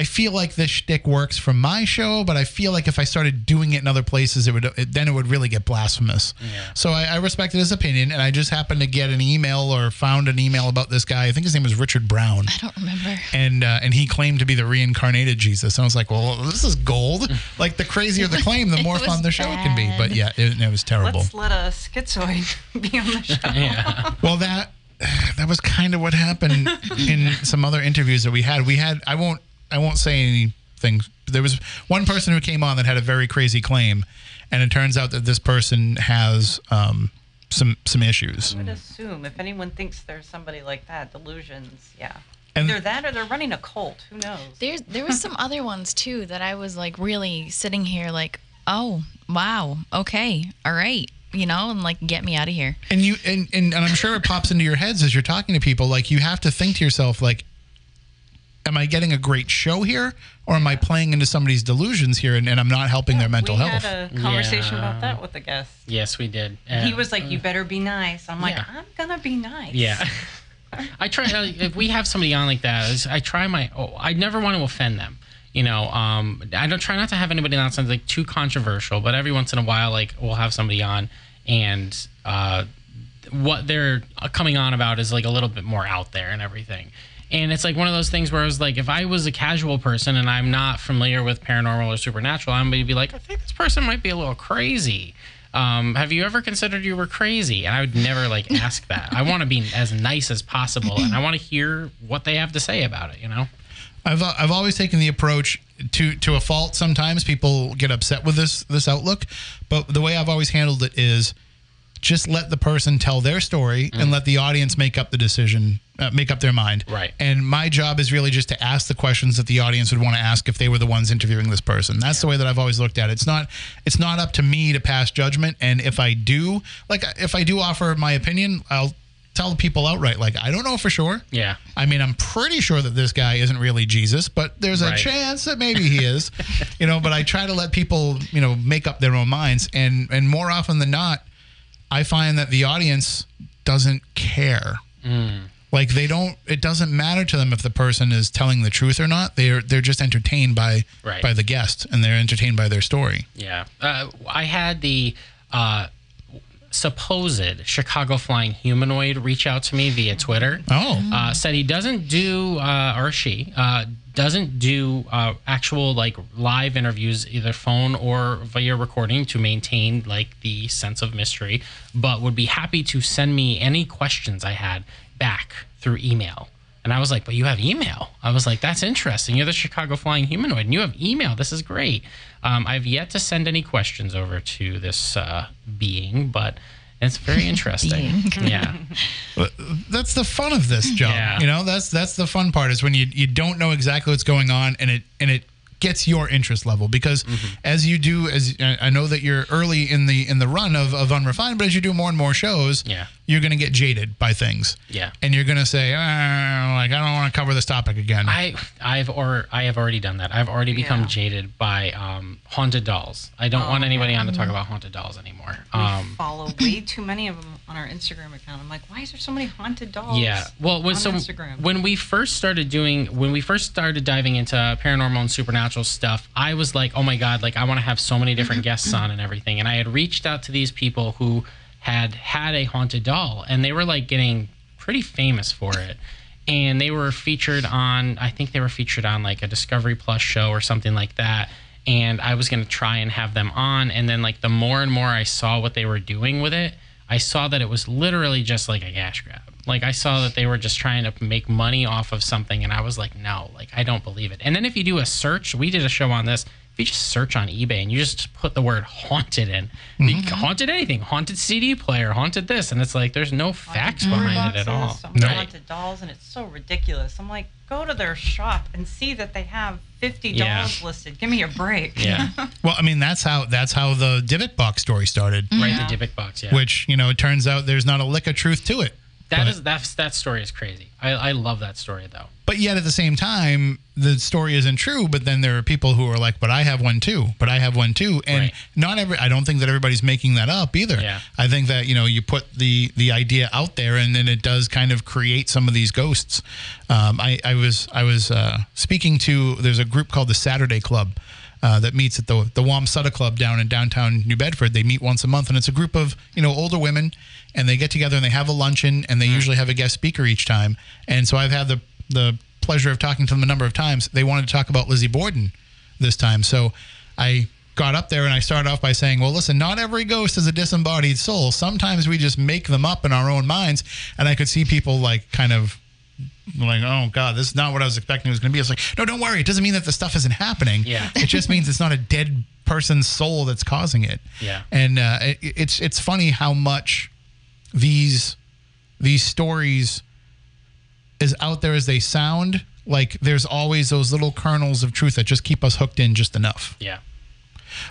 I feel like this shtick works for my show, but I feel like if I started doing it in other places, it would it, then it would really get blasphemous. Yeah. So I, I respected his opinion, and I just happened to get an email or found an email about this guy. I think his name was Richard Brown,
I don't remember.
and uh, and he claimed to be the reincarnated Jesus. And I was like, well, this is gold. like the crazier the claim, the more fun the show can be. But yeah, it, it was terrible.
Let's let a schizoid be on the show.
Yeah.
Well, that that was kind of what happened in some other interviews that we had. We had I won't I won't say anything. There was one person who came on that had a very crazy claim, and it turns out that this person has um, some some issues.
I would assume if anyone thinks there's somebody like that, delusions, yeah.
And-
Either that or they're running a cult. Who knows?
There's there was some other ones too that I was like really sitting here like, oh wow, okay, all right, you know, and like get me out of here.
And you and, and and I'm sure it pops into your heads as you're talking to people. Like you have to think to yourself, like, am I getting a great show here, or am I playing into somebody's delusions here, and, and I'm not helping their mental health?
we
health?
had a conversation
Yeah.
about that with the guest.
Yes, we did.
he was like, "You better be nice." I'm like,
Yeah.
"I'm gonna be nice."
Yeah. I try uh, if we have somebody on like that. is I try my. Oh, I never want to offend them. You know, um, I don't try not to have anybody on that sounds like too controversial, but every once in a while, like we'll have somebody on, and uh, what they're uh, coming on about is like a little bit more out there and everything. And it's like one of those things where I was like, if I was a casual person and I'm not familiar with paranormal or supernatural, I'm going to be like, I think this person might be a little crazy. Um, have you ever considered you were crazy? And I would never like ask that. I want to be as nice as possible, and I want to hear what they have to say about it. You know?
I've uh, I've always taken the approach to to a fault. Sometimes people get upset with this this outlook, but the way I've always handled it is just let the person tell their story and let the audience make up the decision, uh, make up their mind.
Right.
And my job is really just to ask the questions that the audience would want to ask if they were the ones interviewing this person. That's the way that I've always looked at it. It's not it's not up to me to pass judgment. And if I do, like if I do offer my opinion, I'll tell people outright, like I don't know for sure.
Yeah.
I mean, I'm pretty sure that this guy isn't really Jesus, but there's a
Right.
chance that maybe he is. you know, but I try to let people, you know, make up their own minds, and and more often than not, I find that the audience doesn't care. Like they don't. It doesn't matter to them if the person is telling the truth or not. They're they're just entertained by
Right.
by the guest, and they're entertained by their story.
Yeah. Uh, I had the uh, supposed Chicago flying humanoid reach out to me via Twitter.
Oh,
uh, said he doesn't do uh, or she uh, doesn't do uh, actual like live interviews either phone or via recording to maintain like the sense of mystery but would be happy to send me any questions i had back through email. And i was like but you have email? I was like that's interesting. You're the chicago flying humanoid and you have email. This is great. Um, i've yet to send any questions over to this uh, being but it's very interesting yeah
that's the fun of this job.
Yeah.
You know, that's that's the fun part is when you you don't know exactly what's going on and it and it gets your interest level because
Mm-hmm.
as you do as I know that you're early in the in the run of, of unrefined but as you do more and more shows
Yeah.
you're going to get jaded by things
Yeah.
and you're going to say ah, like I don't want to cover this topic again
I I've or I have already done that. I've already become
Yeah.
jaded by um, haunted dolls. I don't want anybody on to talk about haunted dolls anymore.
We
Um,
follow way too many of them on our Instagram account. I'm like, why is there so many haunted dolls?
yeah. Well, when so
Instagram.
when we first started doing when we first started diving into paranormal and supernatural stuff, I was like, oh my god, like I want to have so many different guests on and everything. And I had reached out to these people who had had a haunted doll, and they were like getting pretty famous for it. And they were featured on, I think they were featured on like a Discovery Plus show or something like that. And I was going to try and have them on. And then, like, the more and more I saw what they were doing with it, I saw that it was literally just like a cash grab. Like I saw that they were just trying to make money off of something, and I was like, no, like I don't believe it. And then if you do a search, we did a show on this. If you just search on eBay and you just put the word haunted in,
Mm-hmm.
haunted anything, haunted CD player, haunted this, and it's like there's no facts
Haunted
behind it at all.
boxes, some
No.
Haunted dolls, and it's so ridiculous. I'm like, go to their shop and see that they have 50
Yeah.
listed. Give me a break.
Yeah,
Well, I mean, that's how that's how the Dybbuk box story started.
right.
Yeah.
The Dybbuk box. Yeah,
Which you know, it turns out there's not a lick of truth to it.
That
but-
is that's that story is crazy. I, I love that story though.
But yet at the same time, the story isn't true. But then there are people who are like, "But I have one too." But I have one too, and
Right.
not every. I don't think that everybody's making that up either.
Yeah.
I think that you know you put the the idea out there, and then it does kind of create some of these ghosts. Um, I I was I was uh, speaking to. There's a group called the Saturday Club. Uh, that meets at the the Wamsutta Club down in downtown New Bedford. They meet once a month, and it's a group of you know older women, and they get together and they have a luncheon, and they usually have a guest speaker each time. And so I've had the the pleasure of talking to them a number of times. They wanted to talk about Lizzie Borden this time, so I got up there and I started off by saying, "Well, listen, not every ghost is a disembodied soul. Sometimes we just make them up in our own minds." And I could see people like kind of like, oh god, this is not what I was expecting it was going to be. I was like, no, don't worry. It doesn't mean that the stuff isn't happening.
Yeah.
it just means it's not a dead person's soul that's causing it.
Yeah.
and uh, it, it's it's funny how much these these stories as out there as they sound. Like there's always those little kernels of truth that just keep us hooked in just enough.
Yeah.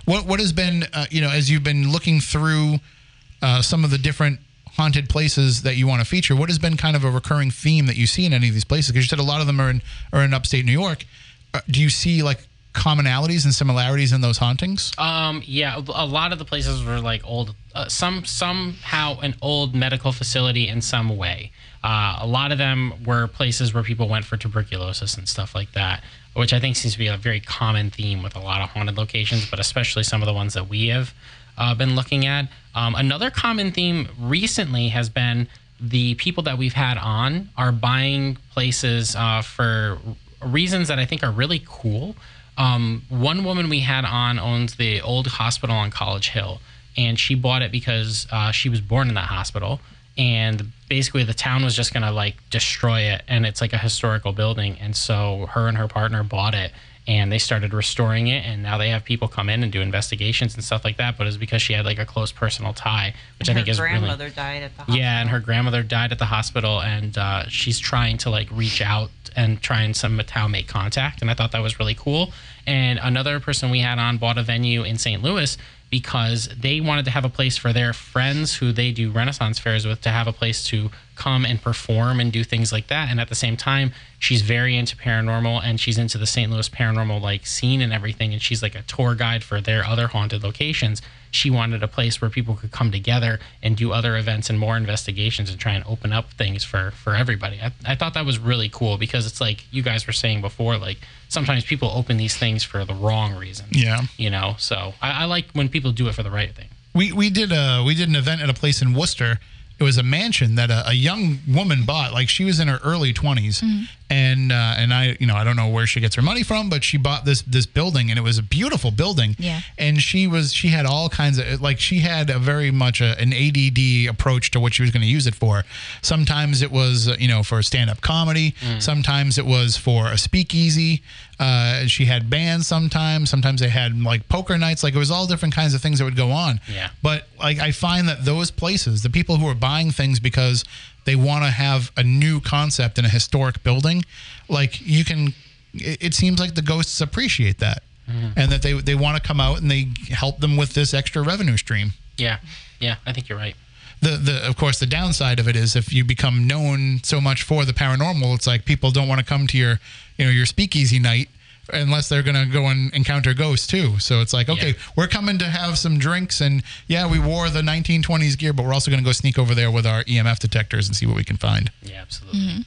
What what has been uh, you know as you've been looking through uh, some of the different haunted places that you want to feature? What has been kind of a recurring theme that you see in any of these places? Because you said a lot of them are in are in upstate New York. Uh, do you see like commonalities and similarities in those hauntings?
Um, yeah, a lot of the places were like old, uh, some somehow an old medical facility in some way. Uh, a lot of them were places where people went for tuberculosis and stuff like that, which I think seems to be a very common theme with a lot of haunted locations, but especially some of the ones that we have uh, been looking at. Um, another common theme recently has been the people that we've had on are buying places uh, for reasons that I think are really cool. Um, one woman we had on owns the old hospital on College Hill, and she bought it because uh, she was born in that hospital. And basically, the town was just gonna like destroy it, and it's like a historical building. And so, her and her partner bought it, and they started restoring it. And now they have people come in and do investigations and stuff like that. But it's because she had like a close personal tie, which I
her
think is really
grandmother died at the hospital.
yeah, and her grandmother died at the hospital, and uh, she's trying to like reach out and try and somehow make contact. And I thought that was really cool. And another person we had on bought a venue in St. Louis because they wanted to have a place for their friends who they do Renaissance fairs with to have a place to come and perform and do things like that. And at the same time, she's very into paranormal and she's into the St. Louis paranormal like scene and everything. And she's like a tour guide for their other haunted locations. She wanted a place where people could come together and do other events and more investigations and try and open up things for for everybody. I, I thought that was really cool because it's like you guys were saying before, like sometimes people open these things for the wrong reasons.
Yeah.
You know, so I, I like when people do it for the right thing.
We we did a we did an event at a place in Worcester. It was a mansion that a, a young woman bought. Like she was in her early 20s and uh, and I you know I don't know where she gets her money from, but she bought this this building and it was a beautiful building.
Yeah.
And she was she had all kinds of like she had a very much a, an ADD approach to what she was going to use it for. Sometimes it was uh, you know for stand up comedy. Sometimes it was for a speakeasy. Uh, she had bands sometimes. Sometimes they had like poker nights. Like it was all different kinds of things that would go on.
Yeah.
But like I find that those places, the people who are buying things because they want to have a new concept in a historic building, like you can. It, it seems like the ghosts appreciate that, and that they they want to come out and they help them with this extra revenue stream.
Yeah, yeah, I think you're right.
The the of course the downside of it is if you become known so much for the paranormal, it's like people don't want to come to your you know your speakeasy night unless they're going to go and encounter ghosts too. So it's like, okay,
Yeah.
we're coming to have some drinks and yeah, we wore the 1920s gear, but we're also going to go sneak over there with our EMF detectors and see what we can find.
Yeah, absolutely.
Mm-hmm.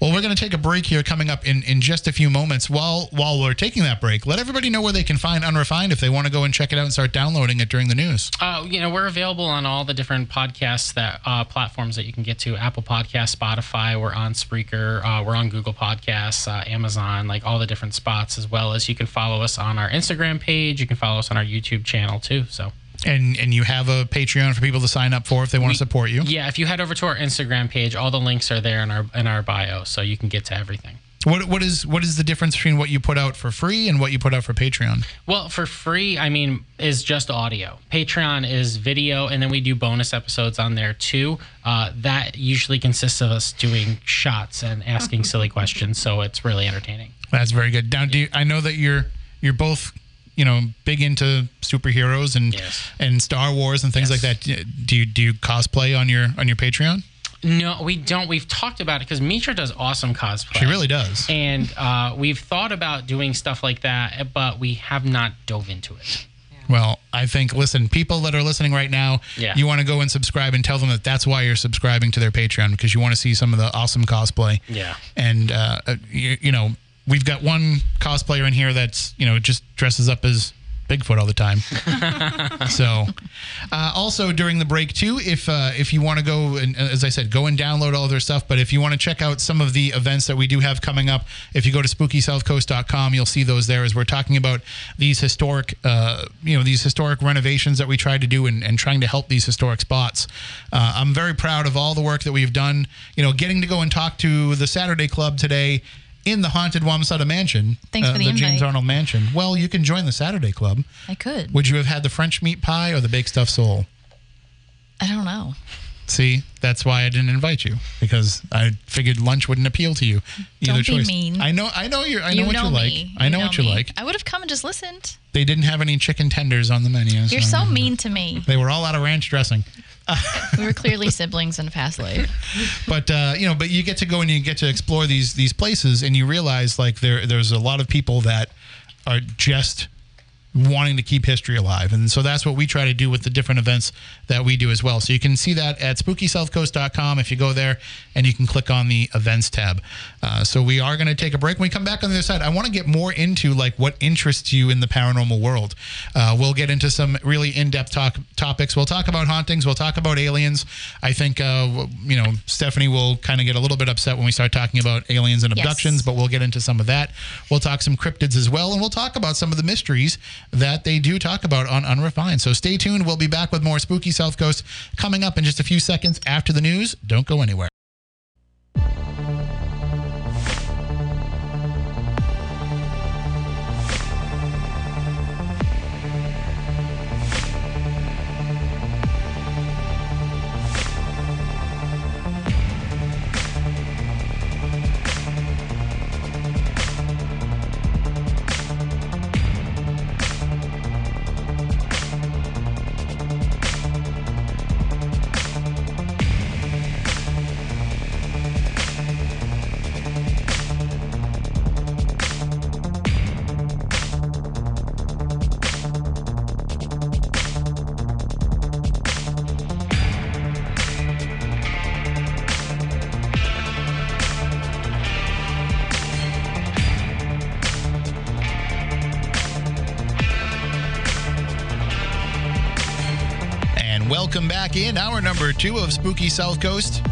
Well, we're going to take a break here coming up in, in just a few moments. While while we're taking that break, let everybody know where they can find Unrefined if they want to go and check it out and start downloading it during the news.
Uh, you know, we're available on all the different podcasts that uh, platforms that you can get to: Apple Podcast, Spotify. We're on Spreaker. Uh, we're on Google Podcasts, uh, Amazon, like all the different spots, as well as you can follow us on our Instagram page. You can follow us on our YouTube channel too. So
And and you have a Patreon for people to sign up for if they want to support you.
Yeah, if you head over to our Instagram page, all the links are there in our in our bio, so you can get to everything.
What what is what is the difference between what you put out for free and what you put out for Patreon?
Well, for free, I mean, is just audio. Patreon is video, and then we do bonus episodes on there too. Uh, that usually consists of us doing shots and asking silly questions, so it's really entertaining.
That's very good. Now, do you, I know that you're you're both you know big into superheroes and
Yes.
and Star Wars and things
Yes.
like that. Do you do you cosplay on your on your Patreon?
No, we don't. We've talked about it because Mitra does awesome cosplay.
She really does.
And uh, we've thought about doing stuff like that, but we have not dove into it.
Well, I think listen, people that are listening right now,
Yeah.
you want to go and subscribe and tell them that that's why you're subscribing to their Patreon because you want to see some of the awesome cosplay.
Yeah.
And uh, uh, you, you know, we've got one cosplayer in here that's you know just dresses up as Bigfoot all the time. so, uh, also during the break too, if uh, if you want to go and uh, as I said, go and download all their stuff. But if you want to check out some of the events that we do have coming up, if you go to SpookySouthCoast.com, you'll see those there. As we're talking about these historic, uh, you know, these historic renovations that we tried to do and, and trying to help these historic spots. Uh, I'm very proud of all the work that we've done. You know, getting to go and talk to the Saturday Club today. In the haunted Wamsutta Mansion,
Thanks
uh,
for the
James
invite.
Arnold Mansion. Well, you can join the Saturday Club.
I could.
Would you have had the French meat pie or the baked stuffed sole?
I don't know.
See, that's why I didn't invite you because I figured lunch wouldn't appeal to you. Either
Don't be
choice.
mean.
I know. I know you're. I
you
know what you like.
me.
I know, what you
me.
like.
I would have come and just listened.
They didn't have any chicken tenders on the menu.
You're so mean to me.
They were all out of ranch dressing.
We were clearly siblings in a past life.
but uh, you know, but you get to go and you get to explore these these places, and you realize like there there's a lot of people that are just wanting to keep history alive, and so that's what we try to do with the different events that we do as well. So you can see that at SpookySouthCoast.com if you go there, and you can click on the events tab. Uh, so we are going to take a break. When we come back on the other side, I want to get more into like what interests you in the paranormal world. Uh, we'll get into some really in-depth talk topics. We'll talk about hauntings. We'll talk about aliens. I think uh, you know Stephanie will kind of get a little bit upset when we start talking about aliens and
Yes.
abductions, but we'll get into some of that. We'll talk some cryptids as well, and we'll talk about some of the mysteries that they do talk about on Unrefined. So stay tuned. We'll be back with more Spooky South Coast coming up in just a few seconds after the news. Don't go anywhere. Hour number two of Spooky South Coast.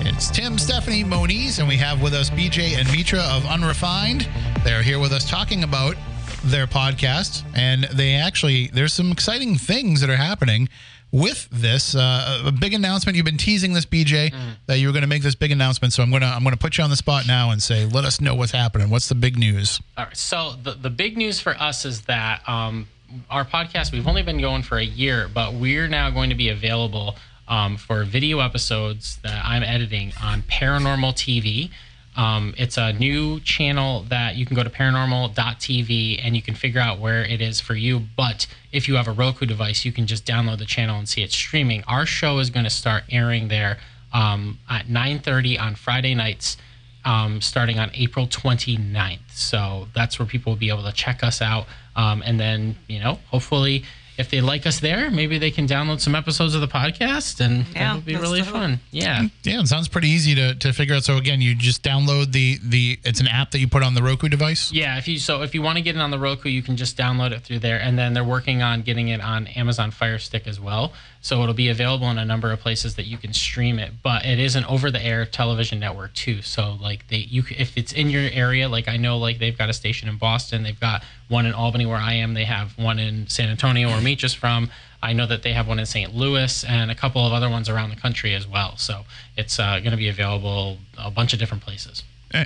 It's Tim, Stephanie, Moniz, and we have with us BJ and Mitra of Unrefined. They're here with us talking about their podcast, and they actually there's some exciting things that are happening with this. Uh, a big announcement. You've been teasing this, BJ, that you were going to make this big announcement. So I'm gonna I'm gonna put you on the spot now and say, let us know what's happening. What's the big news?
All right. So the the big news for us is that um, our podcast we've only been going for a year, but we're now going to be available um, for video episodes that I'm editing on Paranormal TV. Um, it's a new channel that you can go to paranormal.tv and you can figure out where it is for you. But if you have a Roku device, you can just download the channel and see it streaming. Our show is going to start airing there um, at 9:30 on Friday nights um, starting on April 29th. So that's where people will be able to check us out. Um, and then, you know, hopefully, if they like us there, maybe they can download some episodes of the podcast and
Yeah,
it'll be really
do
fun. Yeah.
Yeah, it sounds pretty easy to, to figure out. So again, you just download the the it's an app that you put on the Roku device.
Yeah, if you so if you want to get it on the Roku, you can just download it through there, and then they're working on getting it on Amazon Fire Stick as well. So it'll be available in a number of places that you can stream it. But it is an over-the-air television network too. So like they, you if it's in your area, like I know like they've got a station in Boston, they've got one in Albany where I am. They have one in San Antonio where Meech is from. I know that they have one in St. Louis and a couple of other ones around the country as well. So it's uh, going to be available a bunch of different places.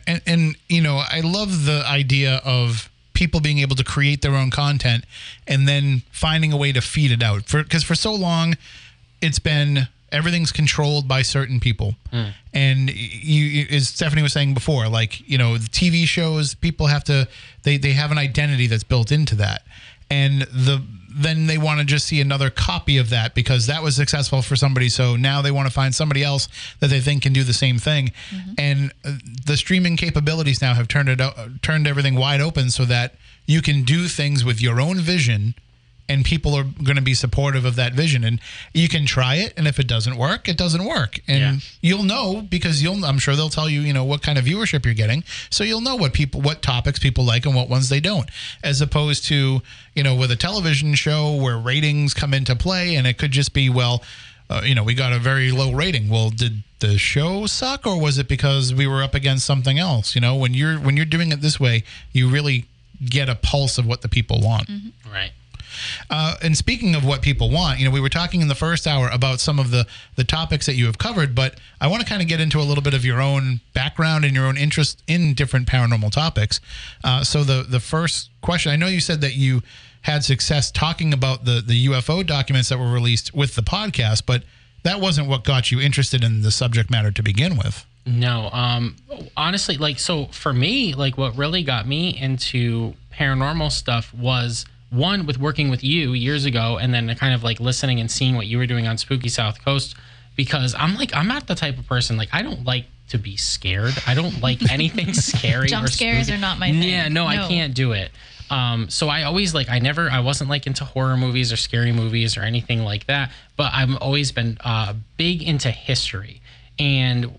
And, and you know, I love the idea of people being able to create their own content and then finding a way to feed it out. For because for so long, it's been everything's controlled by certain people mm. and you as stephanie was saying before like you know the tv shows people have to they they have an identity that's built into that and the then they want to just see another copy of that because that was successful for somebody. So now they want to find somebody else that they think can do the same thing. Mm-hmm. And uh, the streaming capabilities now have turned it turned everything wide open so that you can do things with your own vision and people are going to be supportive of that vision. And you can try it and if it doesn't work it doesn't work. And yeah. you'll know because you'll i'm sure they'll tell you you know what kind of viewership you're getting. So you'll know what people what topics people like and what ones they don't. As opposed to you know with a television show where ratings come into play and it could just be well uh, you know we got a very low rating. Well did the show suck or was it because we were up against something else? You know when you're when you're doing it this way you really get a pulse of what the people want.
Mm-hmm. right
uh, and speaking of what people want, you know, we were talking in the first hour about some of the the topics that you have covered, but I want to kind of get into a little bit of your own background and your own interest in different paranormal topics. Uh, so the the first question, I know you said that you had success talking about the the UFO documents that were released with the podcast, but that wasn't what got you interested in the subject matter to begin with.
No, um, honestly, like so for me, like what really got me into paranormal stuff was one with working with you years ago and then kind of like listening and seeing what you were doing on spooky south coast because i'm like i'm not the type of person like i don't like to be scared i don't like anything scary
jump scares spooky. are not my thing
yeah no, no. i can't do it um, so I always like I never I wasn't like into horror movies or scary movies or anything like that, but I've always been uh, big into history. And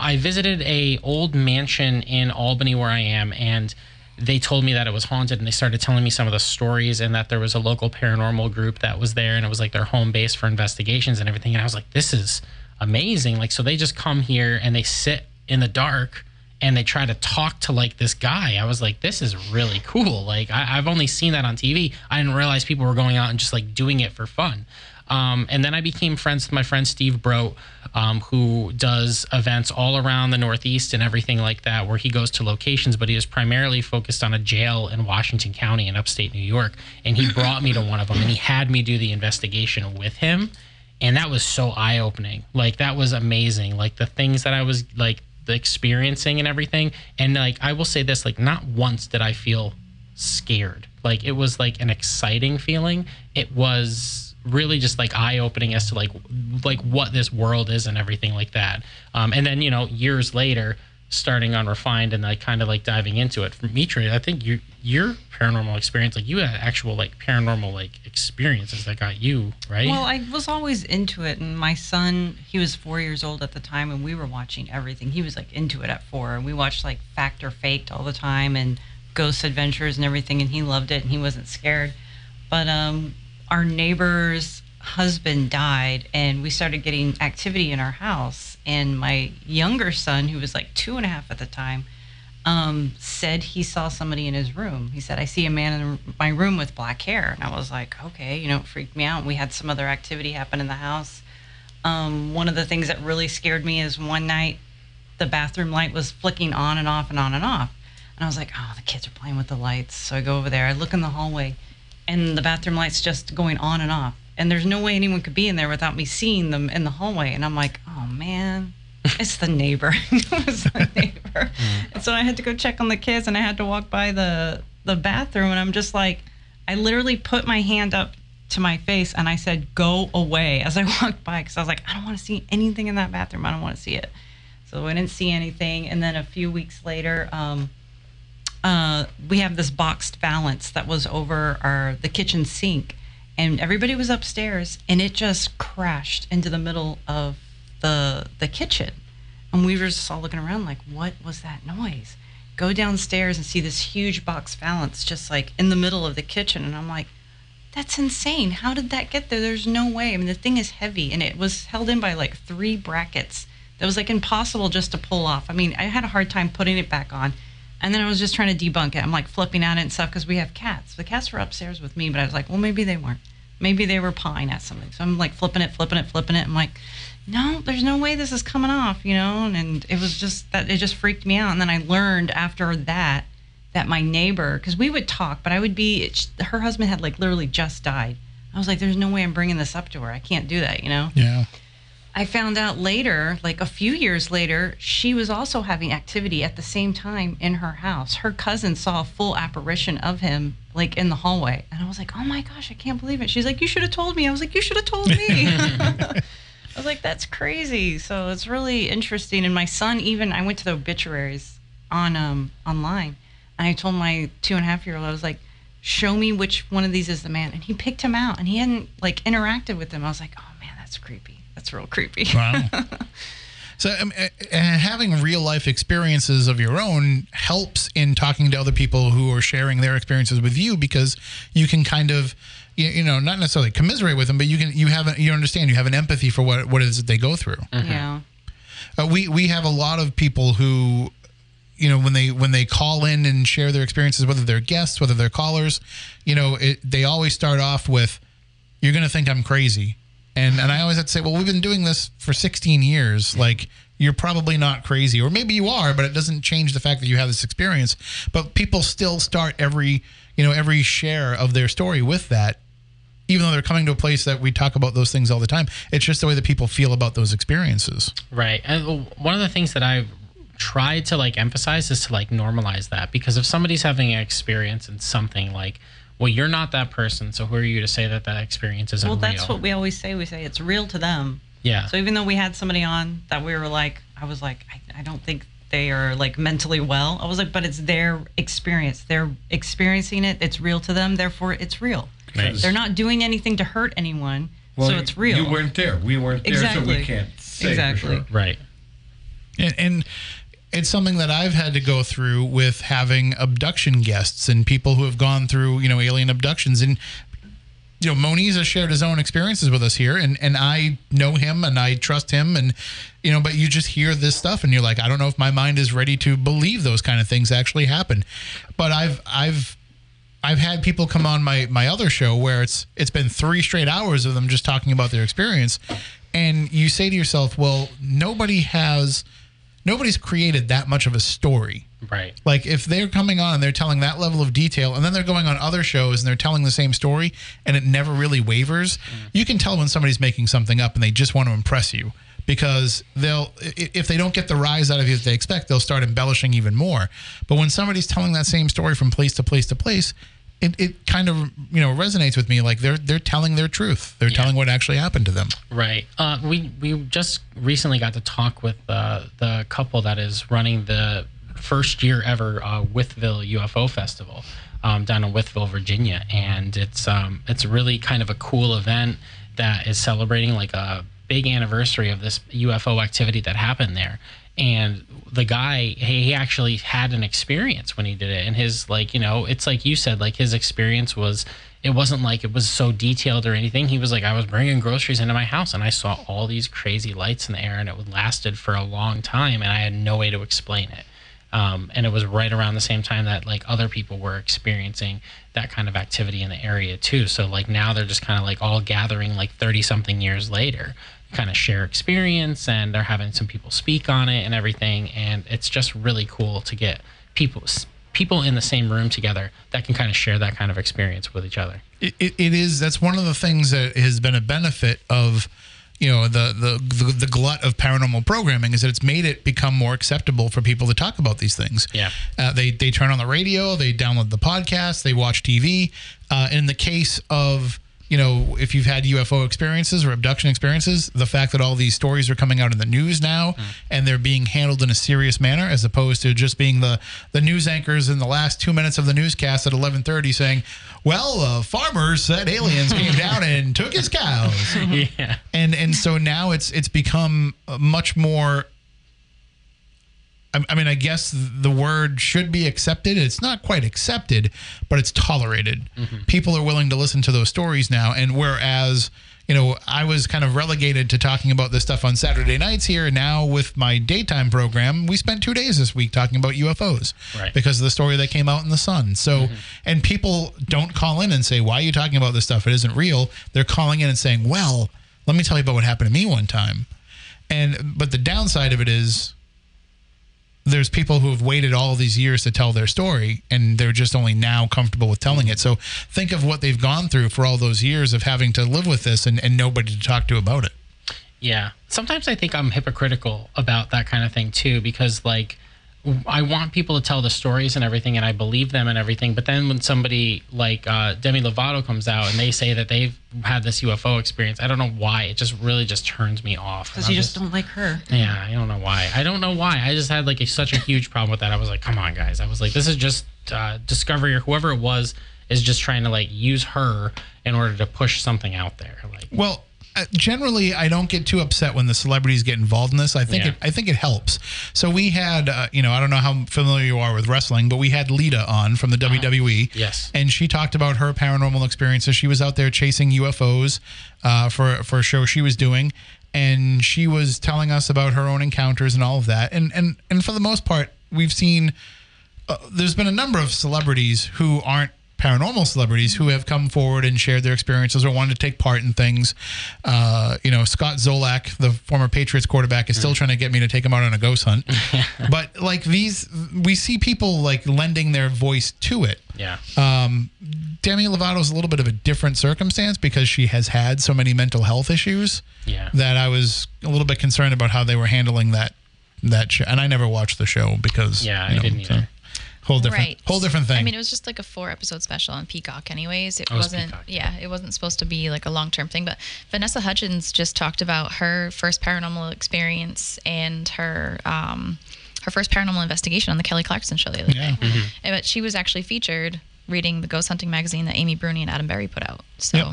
I visited a old mansion in Albany where I am, and they told me that it was haunted and they started telling me some of the stories and that there was a local paranormal group that was there and it was like their home base for investigations and everything. And i was like this is amazing. Like so they just come here and they sit in the dark and they try to talk to like this guy. I was like this is really cool. Like I, have only seen that on tv i didn't realize people were going out and just like doing it for fun um, and then I became friends with my friend Steve Brote, um, who does events all around the Northeast and everything like that, where he goes to locations, but he is primarily focused on a jail in Washington County in upstate New York. And he brought me to one of them and he had me do the investigation with him. And that was so eye opening. Like, that was amazing. Like, the things that I was like, the experiencing and everything. And like, I will say this, like, not once did I feel scared. Like, it was like an exciting feeling. It was really just like eye opening as to like like what this world is and everything like that. Um, and then you know years later, starting Unrefined and like kind of like diving into it. For Mitra, I think your your paranormal experience, like you had actual like paranormal like experiences that got you right.
Well, I was always into it, and my son, he was four years old at the time, and we were watching everything. He was like into it at four, and we watched like Fact or Faked all the time and Ghost Adventures and everything, and he loved it, and he wasn't scared. But um, our neighbor's husband died and we started getting activity in our house. And my younger son who was like two and a half at the time um, said he saw somebody in his room. He said i see a man in my room with black hair. And i was like okay you know it freaked me out. We had some other activity happen in the house. Um, one of the things that really scared me is one night the bathroom light was flicking on and off and on and off. And i was like oh the kids are playing with the lights. So i go over there i look in the hallway and the bathroom lights just going on and off. And there's no way anyone could be in there without me seeing them in the hallway. And I'm like, oh man, it's the neighbor. the neighbor. And so I had to go check on the kids and I had to walk by the, the bathroom and I'm just like, I literally put my hand up to my face and I said, go away as I walked by because I was like, I don't want to see anything in that bathroom. I don't want to see it. So I didn't see anything. And then a few weeks later, um, uh, we have this boxed valance that was over our the kitchen sink, and everybody was upstairs, and it just crashed into the middle of the the kitchen, and we were just all looking around like, what was that noise? Go downstairs and see this huge box valance just like in the middle of the kitchen, and I'm like. That's insane. How did that get there? There's no way. I mean, the thing is heavy and it was held in by like three brackets. That was like impossible just to pull off. I mean, I had a hard time putting it back on And then I was just trying to debunk it. I'm like flipping at it and stuff because we have cats. The cats were upstairs with me, but I was like, well, maybe they weren't. Maybe they were pawing at something. So I'm like flipping it, flipping it, flipping it. I'm like, no, there's no way this is coming off, you know? And it was just that it just freaked me out. And then I learned after that that my neighbor, because we would talk, but I would be, it, her husband had like literally just died. I was like, there's no way I'm bringing this up to her. I can't do that, you know?
Yeah.
I found out later, like a few years later, she was also having activity at the same time in her house. Her cousin saw a full apparition of him, like in the hallway. And I was like, oh my gosh, I can't believe it. She's like, you should have told me. I was like, you should have told me. I was like, that's crazy. So it's really interesting. And my son, even, I went to the obituaries on um, online. And I told my two and a half year old, I was like, show me which one of these is the man. And he picked him out and he hadn't like interacted with him. I was like, oh man, that's creepy. That's real creepy.
Wow. so, um, uh, having real life experiences of your own helps in talking to other people who are sharing their experiences with you because you can kind of, you, you know, not necessarily commiserate with them, but you can you have a, you understand you have an empathy for what what it is that they go through.
Yeah.
Uh, we we have a lot of people who you know when they when they call in and share their experiences whether they're guests whether they're callers you know it, they always start off with you're going to think i'm crazy and and i always had to say well we've been doing this for 16 years. Like you're probably not crazy or maybe you are but it doesn't change the fact that you have this experience. But people still start every you know every share of their story with that even though they're coming to a place that we talk about those things all the time. It's just the way that people feel about those experiences.
Right. And uh, one of the things that I've tried to like emphasize is to like normalize that. Because if somebody's having an experience in something like well you're not that person so who are you to say that that experience isn't
Well, that's what we always say. We say it's real to them.
yeah
So even though we had somebody on that we were like, I was like, I, I don't think they are like mentally well. I was like, but it's their experience. They're experiencing it. It's real to them. Therefore, it's real.
Right.
They're not doing anything to hurt anyone.
Well,
so it's real.
You weren't there. We weren't there, so we can't say
Exactly.
for sure.
right
And, and it's something that I've had to go through with having abduction guests and people who have gone through, you know, alien abductions. And, you know, Moniz has shared his own experiences with us here, and, and I know him and I trust him. And, you know, but you just hear this stuff and you're like, I don't know if my mind is ready to believe those kind of things actually happen. But I've, I've, I've had people come on my my other show where it's it's been three straight hours of them just talking about their experience, and you say to yourself, well, nobody has, nobody's created that much of a story.
right
Like if they're coming on and they're telling that level of detail, and then they're going on other shows and they're telling the same story, and it never really wavers, mm. you can tell when somebody's making something up and they just want to impress you because they'll if they don't get the rise out of you that they expect, they'll start embellishing even more. But when somebody's telling that same story from place to place to place, it, it kind of you know resonates with me like they're they're telling their truth. They're telling what actually happened to them.
Right. Uh, we we just recently got to talk with uh, the couple that is running the first year ever uh, Wytheville UFO Festival um, down in Wytheville, Virginia, and it's um, it's really kind of a cool event that is celebrating like a big anniversary of this UFO activity that happened there. And the guy, he, actually had an experience when he did it, and his like, you know, it's like you said, like his experience was it wasn't like it was so detailed or anything. He was like, I was bringing groceries into my house and I saw all these crazy lights in the air and it lasted for a long time and I had no way to explain it. Um, and it was right around the same time that like other people were experiencing that kind of activity in the area too. So like now they're just kind of like all gathering like 30 something years later, kind of share experience and they're having some people speak on it and everything. And it's just really cool to get people people in the same room together that can kind of share that kind of experience with each other.
it, it, it is that's one of the things that has been a benefit of you know the, the the the glut of paranormal programming is that it's made it become more acceptable for people to talk about these things.
Yeah.
uh, they they turn on the radio, they download the podcast, they watch TV. Uh, in the case of you know, if you've had UFO experiences or abduction experiences, the fact that all these stories are coming out in the news now and they're being handled in a serious manner, as opposed to just being the the news anchors in the last two minutes of the newscast at eleven thirty saying, "Well, uh, farmers said aliens came down and took his cows,"
yeah.
and and so now it's it's become much more I, I mean, I guess the word should be accepted. It's not quite accepted, but it's tolerated. Mm-hmm. People are willing to listen to those stories now, and whereas you know, I was kind of relegated to talking about this stuff on Saturday nights here. And now with my daytime program, we spent two days this week talking about UFOs
Right.
because of the story that came out in the Sun. So, mm-hmm. and people don't call in and say, "Why are you talking about this stuff? It isn't real." They're calling in and saying, "Well, let me tell you about what happened to me one time." And but the downside of it is there's people who have waited all these years to tell their story and they're just only now comfortable with telling it. So think of what they've gone through for all those years of having to live with this and, and nobody to talk to about it.
Yeah. Sometimes I think I'm hypocritical about that kind of thing too, because like I want people to tell the stories and everything, and I believe them and everything. But then when somebody like uh, Demi Lovato comes out and they say that they've had this UFO experience, I don't know why. It just really just turns me off.
Because you
I'm
just don't like her.
Yeah, I don't know why. I don't know why. I just had like a, such a huge problem with that. I was like, come on, guys. I was like, this is just uh, Discovery or whoever it was is just trying to like use her in order to push something out there. Like,
Well, uh, generally, I don't get too upset when the celebrities get involved in this. I think
Yeah.
it, I think it helps. So we had, uh, you know, I don't know how familiar you are with wrestling, but we had Lita on from the WWE.
Yes.
and she talked about her paranormal experiences. She was out there chasing UFOs uh, for for a show she was doing, and she was telling us about her own encounters and all of that. And and and for the most part, we've seen uh, there's been a number of celebrities who aren't paranormal celebrities who have come forward and shared their experiences or wanted to take part in things. Uh, you know, Scott Zolak, the former Patriots quarterback, is still trying to get me to take him out on a ghost hunt. but like these, we see people like lending their voice to it.
yeah.
Um, Demi Lovato's a little bit of a different circumstance because she has had so many mental health issues
Yeah.
that I was a little bit concerned about how they were handling that that show. And I never watched the show because
Yeah,
you
I didn't
so-
either.
Whole different
Right.
whole different thing.
I mean, it was just like a four episode special on Peacock, anyways. It
Oh, was
wasn't,
Peacock,
yeah, it wasn't supposed to be like a long term thing. But Vanessa Hudgens just talked about her first paranormal experience and her, um, her first paranormal investigation on the Kelly Clarkson show the other
Yeah.
day.
Mm-hmm.
But she was actually featured reading the ghost hunting magazine that Amy Bruni and Adam Berry put out. So,
Yep.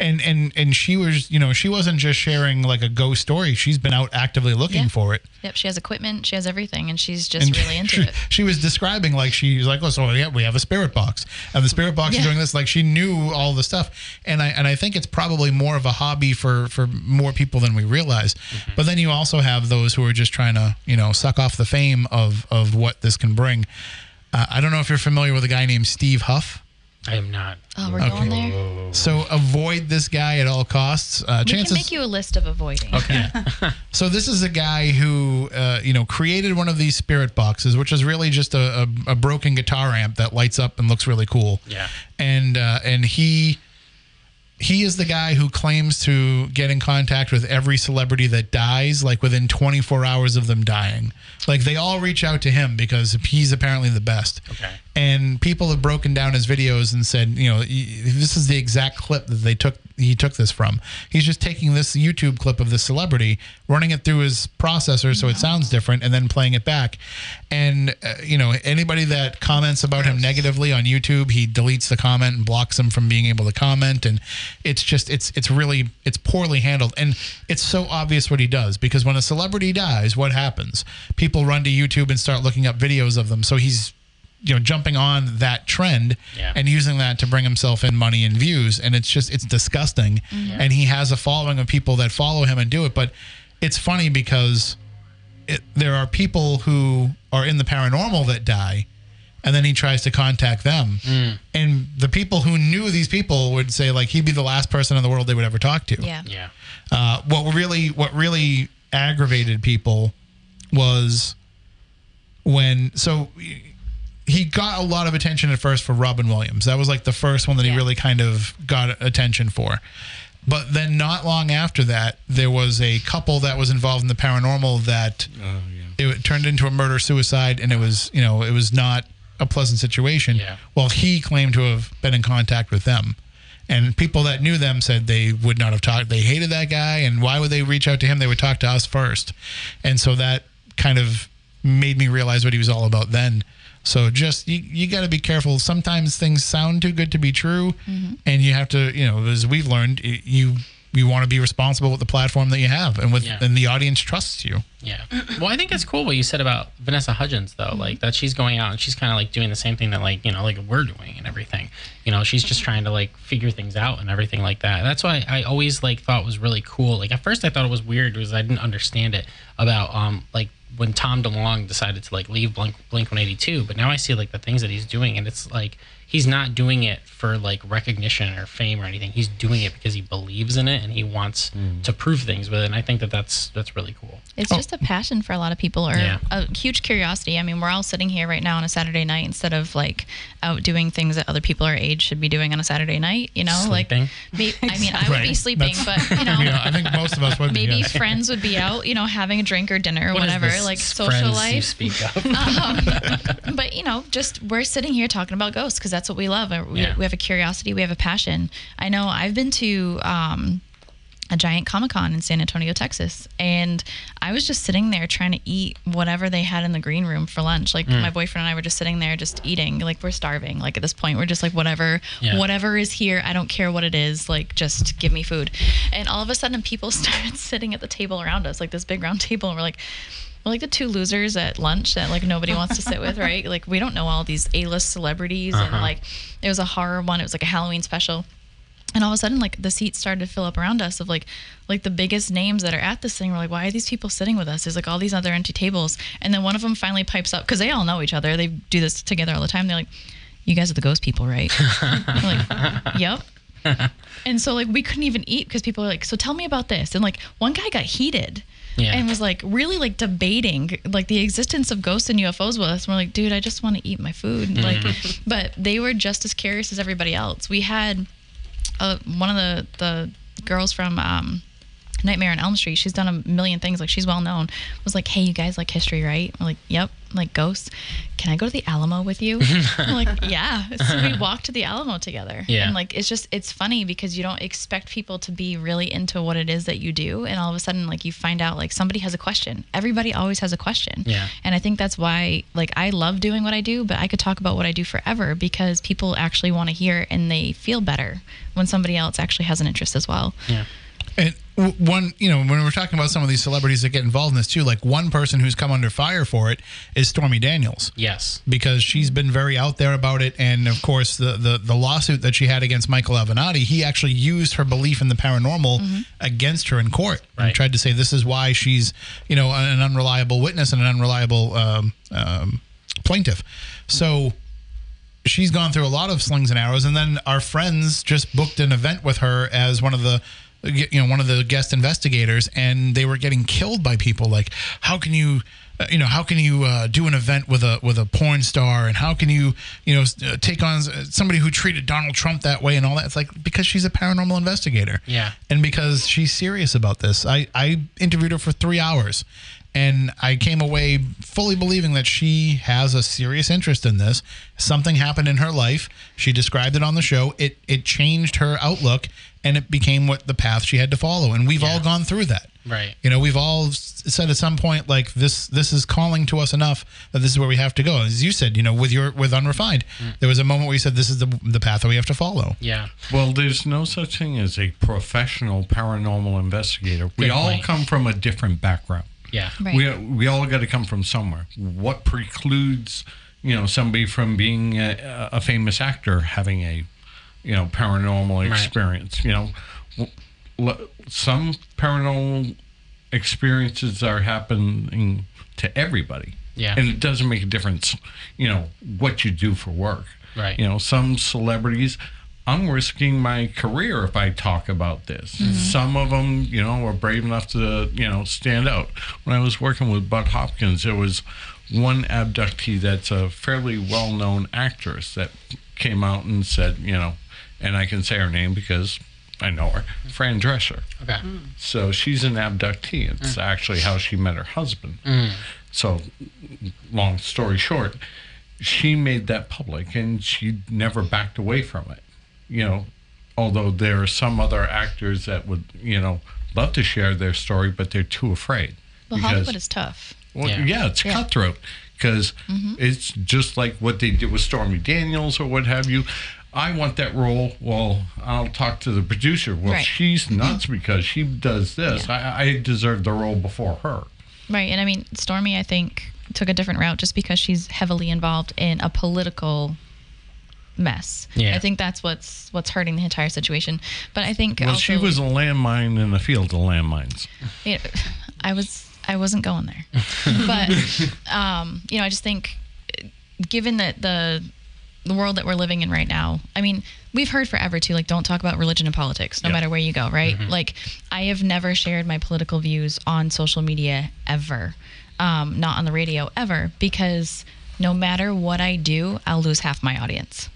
And and and she was, you know, she wasn't just sharing like a ghost story. She's been out actively looking
Yeah.
for it.
yep, she has equipment, she has everything, and she's just
And
really into
she,
it.
she was describing like she's like, oh, so yeah, we have a spirit box, and the spirit box is doing this. Like she knew all the stuff, and I and I think it's probably more of a hobby for for more people than we realize.
Mm-hmm.
But then you also have those who are just trying to you know suck off the fame of of what this can bring. Uh, I don't know if you're familiar with a guy named Steve Huff.
I am not.
Oh, we're going there.
So avoid this guy at all costs. Uh,
We
chances
can make you a list of avoiding.
Okay.
So this is a guy who, uh, you know, created one of these spirit boxes, which is really just a, a, a broken guitar amp that lights up and looks really cool.
Yeah.
And uh, and he he is the guy who claims to get in contact with every celebrity that dies, like within 24 hours of them dying. Like they all reach out to him because he's apparently the best.
Okay.
And people have broken down his videos and said, you know, this is the exact clip that they took. He took this from. He's just taking this YouTube clip of the celebrity, running it through his processor so it sounds different, and then playing it back. And uh, you know, anybody that comments about him negatively on YouTube, he deletes the comment and blocks them from being able to comment. And it's just, it's, it's really, it's poorly handled, and it's so obvious what he does because when a celebrity dies, what happens? People run to YouTube and start looking up videos of them. So he's you know jumping on that trend
Yeah.
and using that to bring himself in money and views. And it's just it's disgusting. And he has a following of people that follow him and do it. But it's funny because it, there are people who are in the paranormal that die and then he tries to contact them. And the people who knew these people would say like he'd be the last person in the world they would ever talk to.
Yeah.
Yeah.
uh, what really what really aggravated people was when so he got a lot of attention at first for Robin Williams. That was like the first one that he really kind of got attention for. But then not long after that, there was a couple that was involved in the paranormal that
Oh, yeah.
it turned into a murder suicide and it was, you know, it was not a pleasant situation.
Yeah.
Well, he claimed to have been in contact with them. And people that knew them said they would not have talked. They hated that guy, and why would they reach out to him? They would talk to us first. And so that kind of made me realize what he was all about then. So just you, you got to be careful. Sometimes things sound too good to be true, and you have to, you know, as we've learned, you you want to be responsible with the platform that you have, and with
Yeah.
and the audience trusts you.
Yeah. Well, I think it's cool what you said about Vanessa Hudgens, though. Like that she's going out and she's kind of like doing the same thing that like you know like we're doing and everything. You know, she's just trying to like figure things out and everything like that. That's why I always like thought was really cool. Like at first I thought it was weird because I didn't understand it about um like when Tom DeLonge decided to like leave Blink Blink 182, but now I see like the things that he's doing and it's like he's not doing it for like recognition or fame or anything. He's doing it because he believes in it and he wants
Mm.
to prove things with it. And I think that that's that's really cool.
It's just a passion for a lot of people or
Yeah.
a huge curiosity. I mean, we're all sitting here right now on a Saturday night instead of like out doing things that other people our age should be doing on a Saturday night, you know?
Sleeping.
Like may- I mean, I would be sleeping,
That's-
but you know,
You know, I think most of us would be.
maybe
yeah.
friends would be out, you know, having a drink or dinner or
What is
whatever,
this
like
friends
social
you
life.
speak of?
but you know, just we're sitting here talking about ghosts because that's what we love. We,
Yeah.
we have a curiosity, we have a passion. I know I've been to um, a giant Comic Con in San Antonio, Texas, and I was just sitting there trying to eat whatever they had in the green room for lunch. Like
Mm.
my boyfriend and I were just sitting there, just eating. Like we're starving. Like at this point, we're just like whatever,
Yeah.
whatever is here. I don't care what it is. Like just give me food. And all of a sudden, people started sitting at the table around us, like this big round table, and we're like. We're like the two losers at lunch that like nobody wants to sit with, right? Like we don't know all these A-list celebrities, and
Uh-huh.
like it was a horror one. It was like a Halloween special, and all of a sudden like the seats started to fill up around us of like like the biggest names that are at this thing. We're like, why are these people sitting with us? There's like all these other empty tables, and then one of them finally pipes up because they all know each other. They do this together all the time. They're like, you guys are the ghost people, right? Like, yep. And so like we couldn't even eat because people were like, so tell me about this. And like one guy got heated
Yeah.
and was like really like debating like the existence of ghosts and UFOs with us. And we're like, dude, I just want to eat my food. Like, but they were just as curious as everybody else. We had uh, one of the the girls from um, Nightmare on Elm Street. She's done a million things. Like she's well known. Was like, hey, you guys like history, right? We're like, yep. I'm like ghosts. Can I go to the Alamo with you? I'm like, yeah. So we walked to the Alamo together.
Yeah.
And like, it's just it's funny because you don't expect people to be really into what it is that you do, and all of a sudden, like you find out like somebody has a question. Everybody always has a question.
Yeah.
And I think that's why like I love doing what I do, but I could talk about what I do forever because people actually want to hear and they feel better when somebody else actually has an interest as well.
yeah.
And w- one, you know, when we're talking about some of these celebrities that get involved in this too, like one person who's come under fire for it is Stormy Daniels.
Yes.
because she's been very out there about it. And of course, the, the, the lawsuit that she had against Michael Avenatti, he actually used her belief in the paranormal against her in court and tried to say this is why she's, you know, an unreliable witness and an unreliable um, um, plaintiff. So she's gone through a lot of slings and arrows. And then our friends just booked an event with her as one of the you know one of the guest investigators and they were getting killed by people like how can you uh, you know how can you uh, do an event with a with a porn star and how can you you know uh, take on somebody who treated Donald Trump that way and all that it's like because she's a paranormal investigator
Yeah.
and because she's serious about this I I interviewed her for 3 hours and I came away fully believing that she has a serious interest in this. Something happened in her life. She described it on the show. It it changed her outlook, and it became what the path she had to follow. And we've all gone through that.
Right.
You know, we've all said at some point like this. This is calling to us enough that this is where we have to go. As you said, you know, with your with Unrefined, mm. there was a moment where you said this is the the path that we have to follow.
Yeah.
Well, there's no such thing as a professional paranormal investigator. We
Good
all
point.
come from a different background.
Yeah.
Right.
We we all got to come from somewhere. What precludes you know somebody from being a, a famous actor having a you know paranormal
Right.
experience? You know, some paranormal experiences are happening to everybody.
Yeah.
and it doesn't make a difference. You know what you do for work.
Right.
You know, some celebrities. I'm risking my career if I talk about this. Mm-hmm. Some of them, you know, are brave enough to, you know, stand out. When I was working with Budd Hopkins, there was one abductee that's a fairly well-known actress that came out and said, you know, and I can say her name because I know her, mm-hmm. Fran Drescher.
Okay. Mm.
So she's an abductee. It's mm. actually how she met her husband. Mm. So, long story short, she made that public and she never backed away from it. You know, although there are some other actors that would, you know, love to share their story, but they're too afraid.
Well, Hollywood is tough.
Well,
Yeah.
yeah. it's
Yeah.
cutthroat because mm-hmm. it's just like what they did with Stormy Daniels or what have you. I want that role. Well, I'll talk to the producer. Well,
Right.
she's nuts because she does this. I, I deserve the role before her.
Right. And I mean, Stormy, I think, took a different route just because she's heavily involved in a political mess.
Yeah.
I think that's what's what's hurting the entire situation. But I think
Well,
also,
she was a landmine in the field of landmines.
you know, I was I wasn't going there. but um, you know, I just think given that the the world that we're living in right now, I mean, we've heard forever too, like don't talk about religion and politics, no
Yeah.
matter where you go, right? Like I have never shared my political views on social media ever. Um, not on the radio ever, because no matter what I do, I'll lose half my audience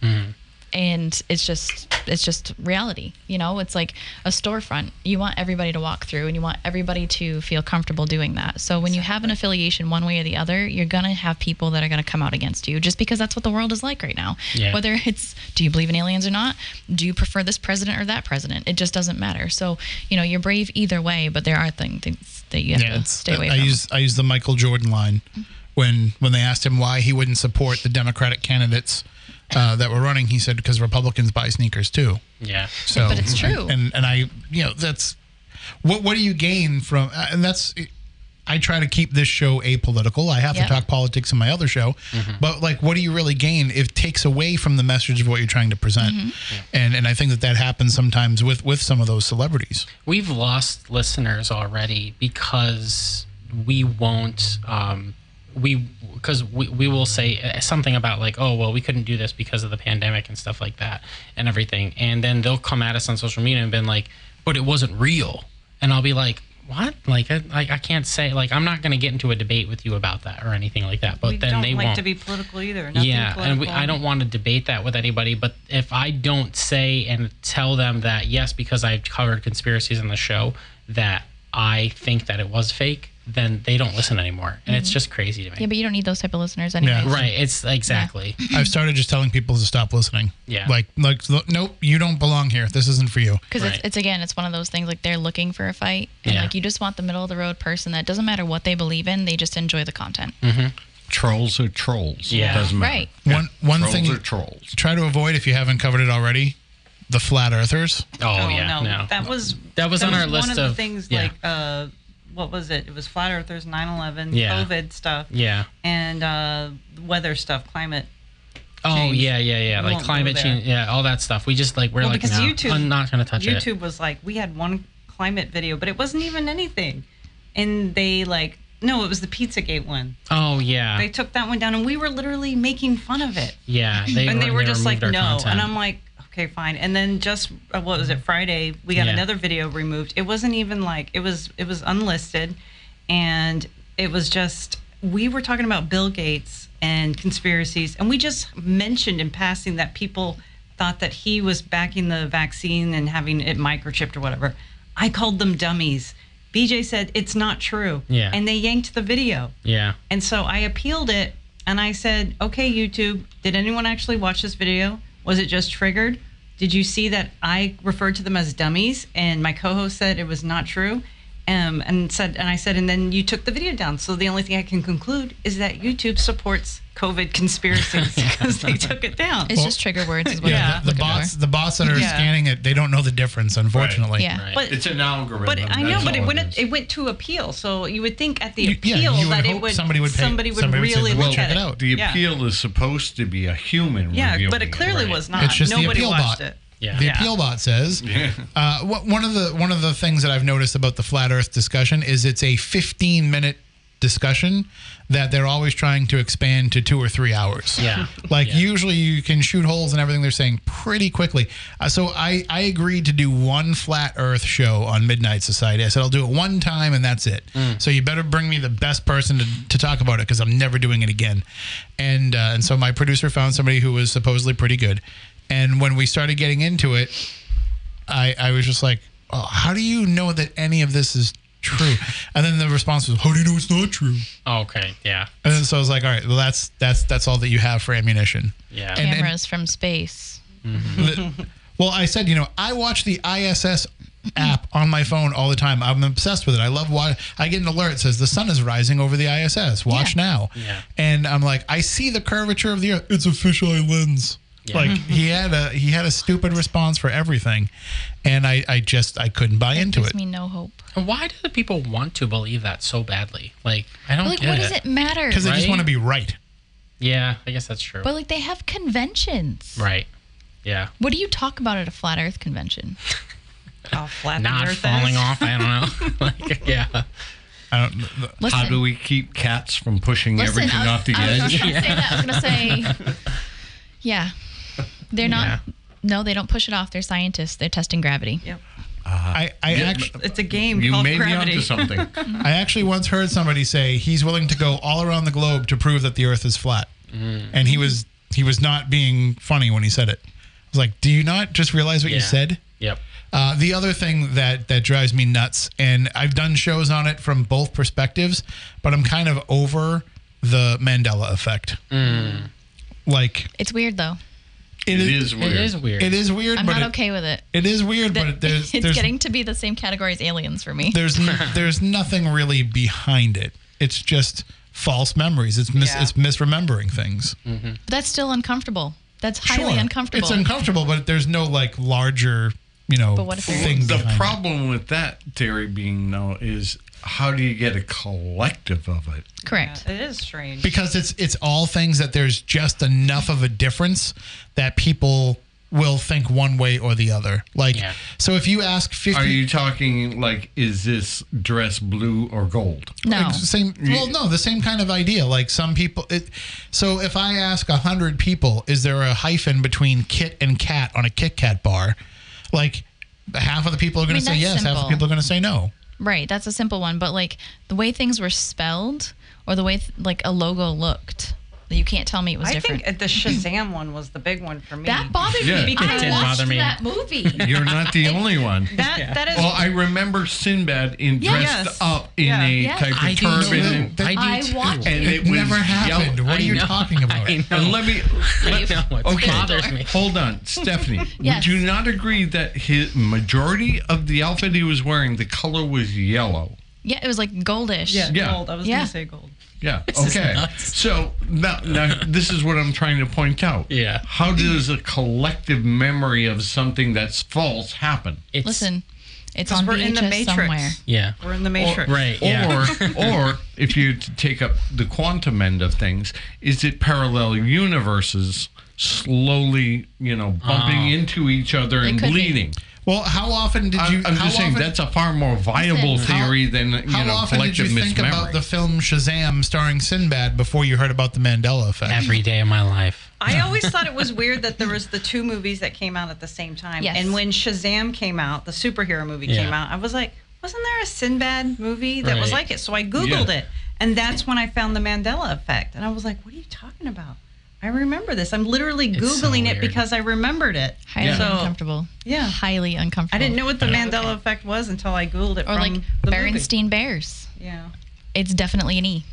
and it's just it's just reality you know? It's like a storefront. You want everybody to walk through and you want everybody to feel comfortable doing that. So when you have an affiliation one way or the other you're going to have people that are going to come out against you just because that's what the world is like right now.
Yeah.
whether it's do you believe in aliens or not? Do you prefer this president or that president? It just doesn't matter. So you know you're brave either way but there are things, things that you have to stay away
I
from.
use I use the Michael Jordan line when when they asked him why he wouldn't support the Democratic candidates uh, that were running. He said because Republicans buy sneakers too.
Yeah.
So,
But it's true.
And and I, you know, that's what what do you gain from? uh, And that's I try to keep this show apolitical. I have
Yeah.
to talk politics in my other show, but like, what do you really gain? It takes away from the message of what you're trying to present, and and I think that that happens sometimes with with some of those celebrities.
We've lost listeners already because we won't. Um, we because we, we will say uh, something about like oh well we couldn't do this because of the pandemic and stuff like that and everything. And then they'll come at us on social media and been like but it wasn't real. And I'll be like what? Like I, I can't say like I'm not going to get into a debate with you about that or anything like that but
we
then
don't
they
like
won't.
to be political either. Nothing
yeah and we, i don't want to debate that with anybody but if i don't say and tell them that yes because i've covered conspiracies on the show that i think that it was fake then they don't listen anymore and it's just crazy to me
yeah but you don't need those type of listeners anyway
right it's exactly
I've started just telling people to stop listening.
Yeah.
like like look, nope, you don't belong here. This isn't for you.
because
Right.
it's, it's again it's one of those things like they're looking for a fight and
Yeah.
like you just want the middle of the road person that doesn't matter what they believe in they just enjoy the content
Trolls are trolls.
Yeah.
Doesn't matter.
Right.
One one
trolls
thing
are trolls.
try to avoid if you haven't covered it already, the flat earthers.
oh, yeah no,
that was
That was on our
one
list
of the
of-
things
yeah.
like uh, what was it? It was flat earthers, 9/11,
Yeah.
COVID stuff,
yeah
and uh, weather stuff, climate.
oh
change.
yeah yeah yeah
We
like climate change yeah all that stuff we just like we're
Well,
like
because
no,
YouTube-
i'm not going to touch it
YouTube was like we had one climate video, but it wasn't even anything, and they like no, it was the Pizzagate one.
oh yeah
They took that one down, and we were literally making fun of it.
yeah they
and they were just like no
content.
and i'm like okay fine. And then just uh, what was it friday we got
Yeah.
another video removed. It wasn't even like it was it was unlisted. And it was just we were talking about bill gates and conspiracies. And we just mentioned in passing that people thought that he was backing the vaccine and having it microchipped or whatever. I called them dummies. Bj said it's not true.
Yeah.
and they yanked the video.
Yeah.
And so I appealed it and I said, okay, YouTube, did anyone actually watch this video? Was it just triggered? Did you see that I referred to them as dummies and my co host said it was not true? Um, and said, and I said, and then you took the video down. So the only thing I can conclude is that YouTube supports COVID conspiracies because they took it down.
it's just trigger words is what
Yeah.
I'm
the, the bots
for.
the bots that are
Yeah.
scanning it, they don't know the difference, unfortunately.
yeah
right.
But
It's an algorithm.
but I know, but it went
is.
it went to appeal. So you would think at the
You-
appeal
you
that it would
somebody would pay-
somebody would
somebody would say,
really
"Well,
look
check
at
it out."
The
Yeah.
appeal is supposed to be a human
Yeah, but it clearly
right?
was not.
It's just the
Nobody
appeal
watched
bot.
it.
Yeah
The
Yeah.
appeal bot says uh, what, one of the one of the things that I've noticed about the flat Earth discussion is it's a 15 minute discussion that they're always trying to expand to two or three hours.
Yeah.
Like
Yeah.
usually you can shoot holes and everything they're saying pretty quickly. Uh, so I, I agreed to do one flat earth show on Midnight Society. I said I'll do it one time and that's it. So you better bring me the best person to, to talk about it because I'm never doing it again. And uh, and so my producer found somebody who was supposedly pretty good. And when we started getting into it, I, I was just like, oh, how do you know that any of this is true? And then the response was, how do you know it's not true?
Oh, okay yeah
And then so I was like, all right, well that's that's that's all that you have for ammunition.
yeah
And-
cameras from space mm-hmm.
Li- well, I said, you know, I watch the ISS app on my phone all the time. I'm obsessed with it. I love why I get an alert that says the sun is rising over the ISS. Watch
Yeah.
now.
Yeah.
And I'm like, I see the curvature of the Earth. It's a fisheye lens. Like he had a he had a stupid response for everything, and I I just I couldn't buy into
gives
it.
Gives me no hope.
Why do the people want to believe that so badly? Like, I don't
But, like,
get
what
it.
does it matter?
Because they just want to be right.
Yeah, I guess that's true.
But like they have conventions.
right. Yeah.
What do you talk about at a flat Earth convention?
How oh, flat the
Not
earth
falling
is.
off. I don't know. like, yeah.
I don't.
Listen,
How do we keep cats from pushing
listen,
everything
was,
off the
I was
edge?
gonna say that. I was gonna say, yeah, they're not.
Yeah.
No, they don't push it off. They're scientists. They're testing gravity.
Yep. Uh-huh.
I I
Yeah,
actually
It's a game
You
called
may be
gravity.
onto something.
I actually once heard somebody say he's willing to go all around the globe to prove that the Earth is flat, mm. and he was he was not being funny when he said it. I was like, do you not just realize what you said?
Yep.
Uh, the other thing that that drives me nuts, and I've done shows on it from both perspectives, but I'm kind of over the Mandela effect. Mm. Like
It's weird though.
It is weird.
It is weird.
It is weird,
I'm
but
not
it,
okay with it.
it is weird, but there's
it's
there's
getting to be the same category as aliens for me.
there's n- there's nothing really behind it. It's just false memories. It's mis-
Yeah.
it's misremembering things.
But that's still uncomfortable. That's highly
Sure.
uncomfortable.
It's uncomfortable, but there's no like larger, you know,
But what if
thing
the
behind it.
problem with that theory being though is how do you get a collective of it?
Correct.
Yeah, it is strange.
because it's it's all things that there's just enough of a difference that people will think one way or the other. Like
Yeah.
so if you ask 50
Are you talking like is this dress blue or gold?
No.
Like, same well no the same kind of idea like some people it so if i ask a hundred people is there a hyphen between kit and cat on a kit kat bar like half of the people are going
I
to say
that's
yes half of the people are going to say no
Right. That's a simple one. But like the way things were spelled or the way th- like a logo looked, you can't tell me it was
I
different.
think the Shazam one was the big one for me.
that bothered
Yeah.
me
It
because I
did
watched
bother me.
that movie.
You're not the only one.
that that is
Well, I remember Sinbad in
Yes.
dressed
Yes.
up in
Yeah.
a
Yes.
type of
I do
turban.
too.
and-
I do
I
too.
watched
And
it,
it was
never happened
yellow.
what are
I
you
know.
talking about
I know.
And let me
I
let,
know what's
okay.
bothers me.
Hold on, Stephanie.
Yes.
Would you not agree that his majority of the outfit he was wearing, the color was yellow?
yeah, it was like goldish.
yeah,
Yeah.
gold. I was
Yeah.
gonna say gold.
Yeah.
is
Okay.
nuts.
So now, now this is what I'm trying to point out.
Yeah.
How does a collective memory of something that's false happen?
It's,
Listen, it's on
we're
VHS
in the Matrix.
somewhere.
Yeah.
We're in the
Or,
Matrix.
right. Yeah.
or, or if you take up the quantum end of things, is it parallel universes slowly, you know, bumping
Oh.
into each other and
could be.
Bleeding?
well how often did you
I'm, I'm
how
just saying
often-
that's a far more viable
Listen.
theory than you
how
know
often did you think
mismemory.
about the film Shazam starring Sinbad before you heard about the Mandela effect?
Every day of my life.
I always thought it was weird that there was the two movies that came out at the same time.
Yes.
And when Shazam came out, the superhero movie
Yeah.
came out, I was like, wasn't there a Sinbad movie that was like it? So I Googled
Yeah.
it. And that's when I found the Mandela effect. And I was like, what are you talking about? I remember this. I'm literally
It's so
Googling it because I remembered it.
Highly
Yeah.
So,
uncomfortable.
yeah.
Highly uncomfortable.
I didn't know what the. Mandela effect was until I Googled it
Or
from
like
the
Berenstein Bears.
Yeah.
It's definitely an E.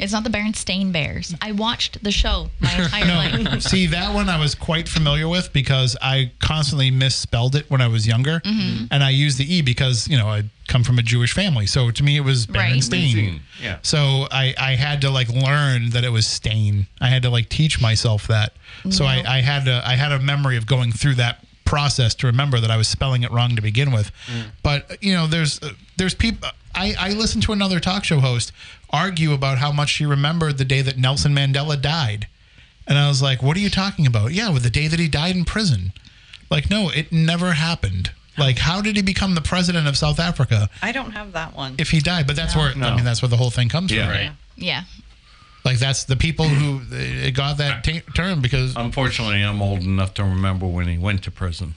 It's not the Berenstain Bears. I watched the show my entire life.
See, that one I was quite familiar with because I constantly misspelled it when I was younger.
Mm-hmm.
And I used the E because, you know, I come from a Jewish family. So to me, it was
Right.
Yeah.
So I, I had to like learn that it was stain. I had to like teach myself that. So
No.
I, I had to, I had a memory of going through that process to remember that I was spelling it wrong to begin with. But you know, there's uh, there's people. I, I listened to another talk show host argue about how much she remembered the day that Nelson Mandela died, and I was like, "What are you talking about?" Yeah, with the day that he died in prison. Like, no, it never happened. Like, how did he become the president of South Africa
I don't have that one.
if he died? But that's where I
No.
mean, that's where the whole thing comes
Yeah.
from.
Right.
Yeah.
Like that's the people who got that t- term because
Unfortunately, I'm old enough to remember when he went to prison.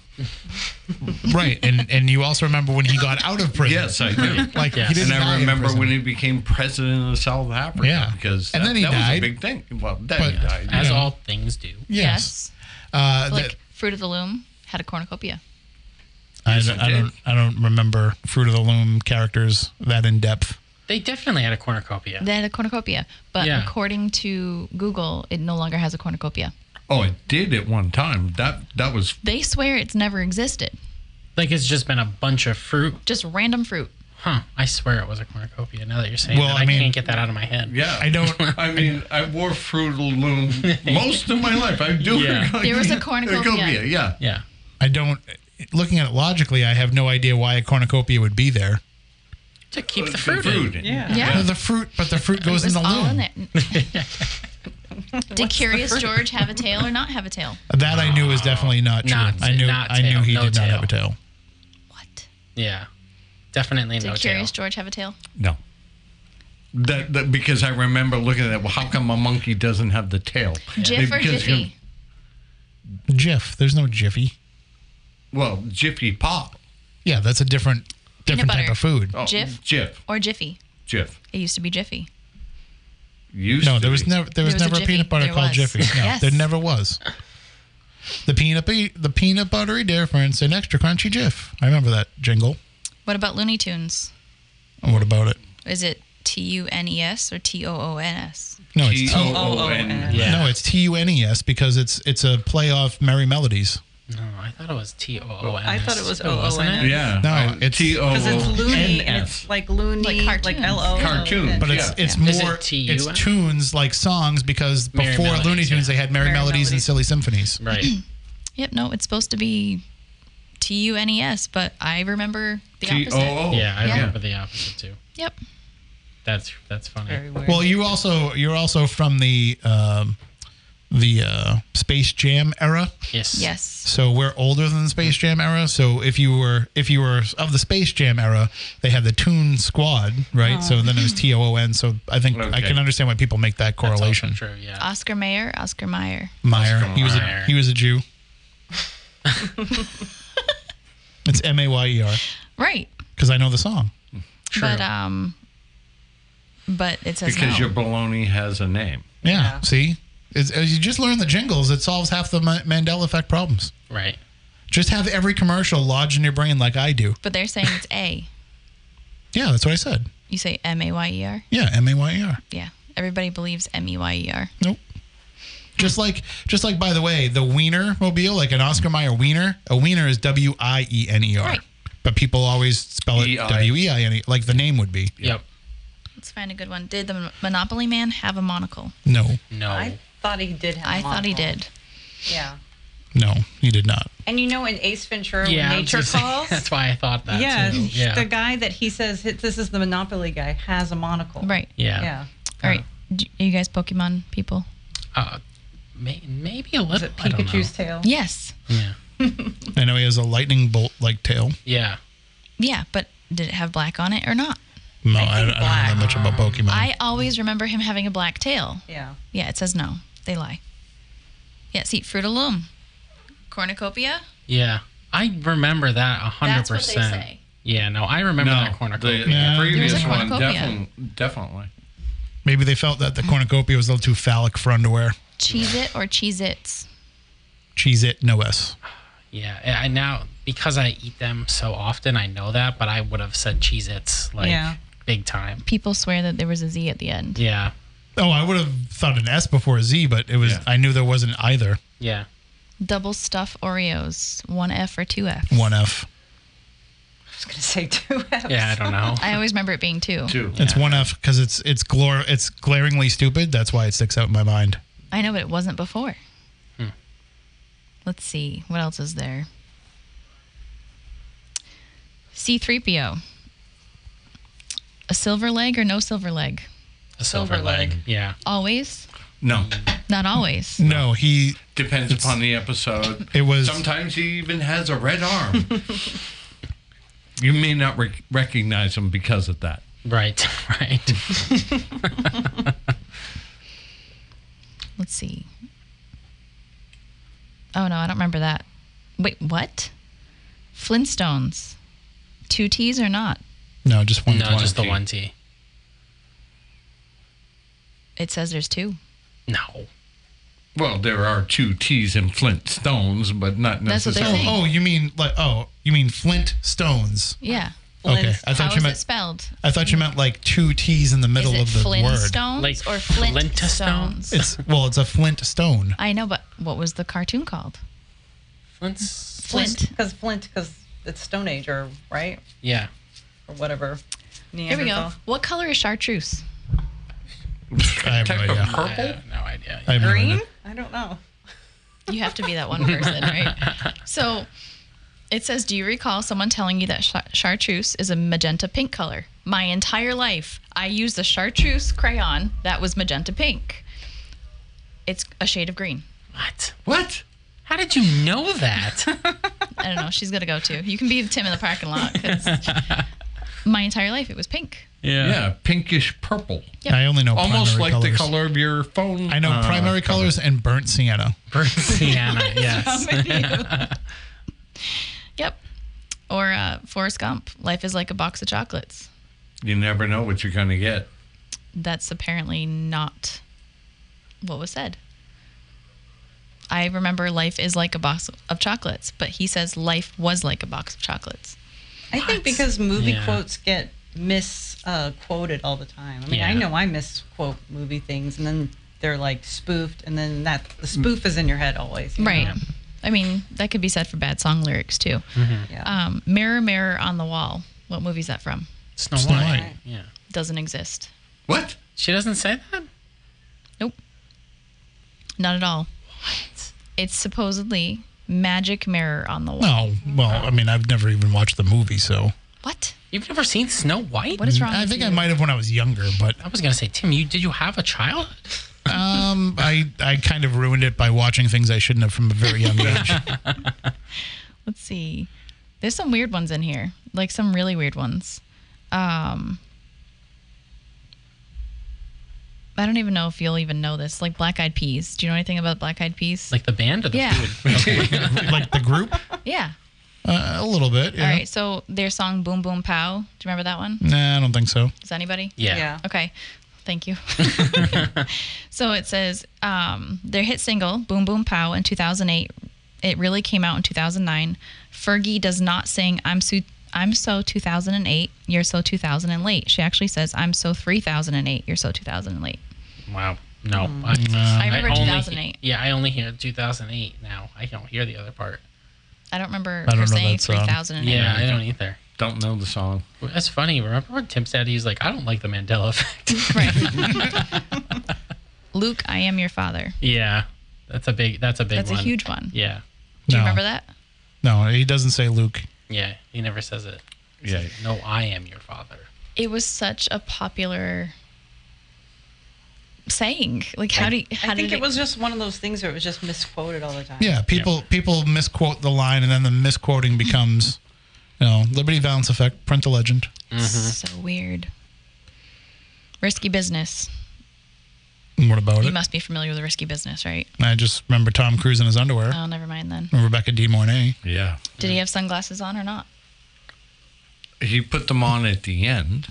right, and and you also remember when he got out of prison.
Yes, I do.
Like
Yes.
he didn't
and I remember when he became president of South Africa.
Yeah.
because
And
that,
then he
that was a big thing. Well, then
But-
he died.
As
Yeah.
all things do.
yes. Uh,
Like
that-
Fruit of the Loom had a cornucopia.
I,
Yes,
don't- I don't. I don't remember Fruit of the Loom characters that in depth.
They definitely had a cornucopia.
They had a cornucopia. But
Yeah.
according to Google, it no longer has a cornucopia.
Oh, it did at one time. That that was
They swear it's never existed.
Like it's just been a bunch of fruit.
Just random fruit.
Huh. I swear it was a cornucopia. Now that you're saying
Well,
that,
I
I,
mean-
can't get that out of my head.
Yeah,
I don't.
I mean, I wore Fruit Loom most of my life. I do.
Yeah.
There was a cornucopia.
Yeah.
Yeah.
I don't. Looking at it logically, I have no idea why a cornucopia would be there.
To keep the
The
fruit.
fruit.
in.
Yeah.
Yeah.
The fruit, but the fruit
It
goes in
was
the
all
loom.
in it. Did Curious George have a tail or not have a tail?
That I knew was definitely not true.
Not-
I knew.
not
I knew he
no
did not have a tail.
What?
Yeah. Definitely
Did
no tail.
Curious George have a tail?
No. That, that because I remember looking at it, well, how come a monkey doesn't have the tail?
Jiff or
Because
Jiffy?
Jiff. There's no Jiffy.
Well, Jiffy Pop.
Yeah, that's a different different type of food.
Oh,
Jif?
Jif.
Or Jiffy?
Jif.
It used to be Jiffy.
Used
No,
to
there was
be.
never there was,
was a
never a,
Jiffy.
peanut butter
There
called
was.
Jiffy. No,
Yes.
there never was. The peanut be- the peanut buttery difference and extra crunchy Jiff. I remember that jingle.
What about Looney Tunes?
And what about it?
Is it T U N E S or T O O N S?
No, it's T-
T-O-O-N.
Yeah.
no, it's T U N E S because it's it's a play off Merrie Melodies.
No, I thought it was T O O N.
I thought it was
wasn't
O-O-N-S.
Yeah.
No,
it's
it's-
Because it's loony and it's like loony,
Like
like. L O.
Cartoon.
But it's it's more
it
it's tunes like songs because before
Melodies,
Looney Tunes they had Merry,
Merrie
Melodies, and Silly Symphonies.
Right.
Yep, no, it's supposed to be T U N E S, but I remember the opposite.
T-O-O.
Yeah, I remember the opposite too.
Yep.
That's that's funny.
Well, you also you're also from the um, the uh, Space Jam era.
Yes.
Yes.
So we're older than the Space Jam era. So if you were if you were of the Space Jam era, they had the Toon Squad, right? So then it was T O O N. So I think I can understand why people make that
That's
correlation.
true. Yeah.
Oscar Mayer, Oscar Mayer.
Meyer,
Oscar
he was
Mayer.
a he was a Jew. it's M A Y E R
Right.
because I know the song.
True.
But um but it says
Because
no.
your baloney has a name.
Yeah.
Yeah.
See, it's, as you just learn the jingles, it solves half the Mandela effect problems.
right.
Just have every commercial lodged in your brain like I do.
But they're saying it's A.
Yeah, that's what I said.
You say M A Y E R?
Yeah, M A Y E R.
Yeah. Everybody believes M E Y E R.
Nope. Just like, just like, by the way, the Wiener mobile, like an Oscar Mayer Wiener, a Wiener is W I E N E R.
Right.
But people always spell it
E-I.
W E I N E, like the name would be.
Yep.
Let's find a good one. Did the Monopoly Man have a monocle?
No,
No.
I thought he did have.
I
a
thought he
monocle.
did.
Yeah.
no, he did not.
And you know, in Ace Ventura,
yeah.
when nature
gonna
calls.
that's why I thought that
yeah,
too. Yeah.
the guy that he says this is the Monopoly guy has a monocle.
Right.
yeah.
Yeah.
All right. Are you guys Pokemon people?
Uh, may, maybe a little.
Is it
I don't know.
Pikachu's tail?
Yes.
Yeah.
I know he has a lightning bolt like tail.
Yeah.
Yeah, but did it have black on it or not?
No,
I
I, I don't know that much about Pokemon.
I always remember him having a black tail.
Yeah.
Yeah, it says no. They lie. Yeah, see, Fruit of Loom. Cornucopia?
Yeah. I remember that a hundred
That's what they
percent.
say.
Yeah. No, I remember that
the
cornucopia.
the
previous
There's a
one,
cornucopia.
definitely, definitely.
Maybe they felt that the cornucopia was a little too phallic for underwear.
Cheese It or Cheese Its?
Cheese it, no S.
Yeah, and now because I eat them so often, I know that. But I would have said Cheez-Its like
Yeah.
big time.
People swear that there was a Z at the end.
Yeah,
Oh, I would have thought an S before a Z, but it was.
Yeah.
I knew there wasn't either.
yeah.
Double stuff Oreos. One F or two F?
One F.
I was gonna say two F.
Yeah, I don't know.
I always remember it being two.
Two.
It's
Yeah.
one F because it's it's glor it's glaringly stupid. That's why it sticks out in my mind.
I know, but it wasn't before.
Hmm.
Let's see. What else is there? C3PO. A silver leg or no silver leg?
A silver,
Silver
leg.
leg.
Yeah.
Always?
No,
Not always.
No, he.
depends upon the episode.
It was.
Sometimes he even has a red arm. you may not rec- recognize him because of that.
Right. Right.
Let's see. Oh, no, I don't remember that. Wait, what? Flintstones. Two T's or not?
No, just one.
no, just the one T.
It says there's two.
No.
Well, there are two T's in Flintstones, but not
That's what they're
necessarily.
saying.
Oh, you mean like? Oh, you mean Flint Stones?
Yeah.
Okay,
Flint-
I thought
How
you
is
meant.
it spelled?
I thought you meant like two T's in the middle
is it
of the word.
Flintstones
Like
or Flintstones?
Flintstones?
It's well, it's a Flint stone.
I know, but what was the cartoon called?
Flint's.
Flint.
Because Flint, because it's Stone Age, or right?
Yeah.
or whatever.
Here we go.
Neanderthal.
What color is chartreuse?
I have no
Type of
idea.
I
purple?
have no idea.
I have no
Green?
idea.
I don't know.
You have to be that one person, right? So it says, Do you recall someone telling you that cha- chartreuse is a magenta pink color? My entire life, I used a chartreuse crayon that was magenta pink. It's a shade of green.
What?
What?
How did you know that?
I don't know. She's going to go too. You can be Tim in the parking lot 'cause my entire life it was pink.
Yeah, pinkish purple.
Yep.
I only know
Almost
primary
like the color of your phone.
I know
uh,
primary
cover.
colors and burnt sienna.
Burnt sienna. Yes.
Yep. Or uh, Forrest Gump. Life is like a box of chocolates.
You never know what you're going to get.
That's apparently not what was said. I remember life is like a box of chocolates, but he says life was like a box of chocolates.
I think because movie
Yeah.
quotes get misquoted uh, quoted all the time. I mean, I know I misquote movie things, and then they're like spoofed, and then that the spoof is in your head always. you
Right.
know?
I mean, that could be said for bad song lyrics too.
Yeah.
Um, Mirror, Mirror on the Wall. What movie is that from?
Snow,
Snow
White.
White.
Yeah.
Doesn't exist.
What?
She doesn't say that?
Nope. Not at all. What? It's supposedly Magic Mirror on the Wall.
No, well, I mean, I've never even watched the movie, so
What?
You've never seen Snow White?
What is wrong
I
with
think
you?
I might have when I was younger, but
I was gonna say, Tim, you did you have a child?
um, I I kind of ruined it by watching things I shouldn't have from a very young age.
Let's see. There's some weird ones in here, like some really weird ones. Um, I don't even know if you'll even know this. Like Black Eyed Peas. Do you know anything about Black Eyed Peas?
Like the band or the
Yeah.
food?
like the group,
yeah.
Uh, a little bit. Yeah.
All right. So their song "Boom Boom Pow." Do you remember that one?
Nah, I don't think so.
Does anybody?
Yeah.
yeah.
Okay. Thank you. so it says um, their hit single "Boom Boom Pow" in 2008. It really came out in 2009. Fergie does not sing "I'm so I'm so 2008. You're so 2000 and late." She actually says "I'm so 3008. You're so 2000 and late."
Wow. No. I,
I remember
only-
2008.
yeah, I only hear 2008 now. I don't hear the other part.
I don't remember
I don't
her
know
saying
that song.
3008.
Yeah, I don't either.
Don't know the song.
Well, That's funny. Remember when Tim said he's like, I don't like the Mandela effect.
Right. Luke, I am your father.
yeah, that's a big. That's a big
That's
one.
a huge one.
Yeah,
Do you
No.
remember that?
No, he doesn't say Luke.
yeah. He never says it. He
Yeah.
says, no, I am your father.
It was such a popular saying. Like, how do you, how
I think
did
it was just one of those things where it was just misquoted all the time.
Yeah, people people misquote the line, and then the misquoting becomes, you know, Liberty Valance effect. Print a legend.
so weird? Risky business.
What about
You
it?
You must be familiar with risky business, right?
I just remember Tom Cruise in his underwear.
Oh, never mind then.
and Rebecca De Mornay.
Yeah.
Did he have sunglasses on or not?
He put them on at the end.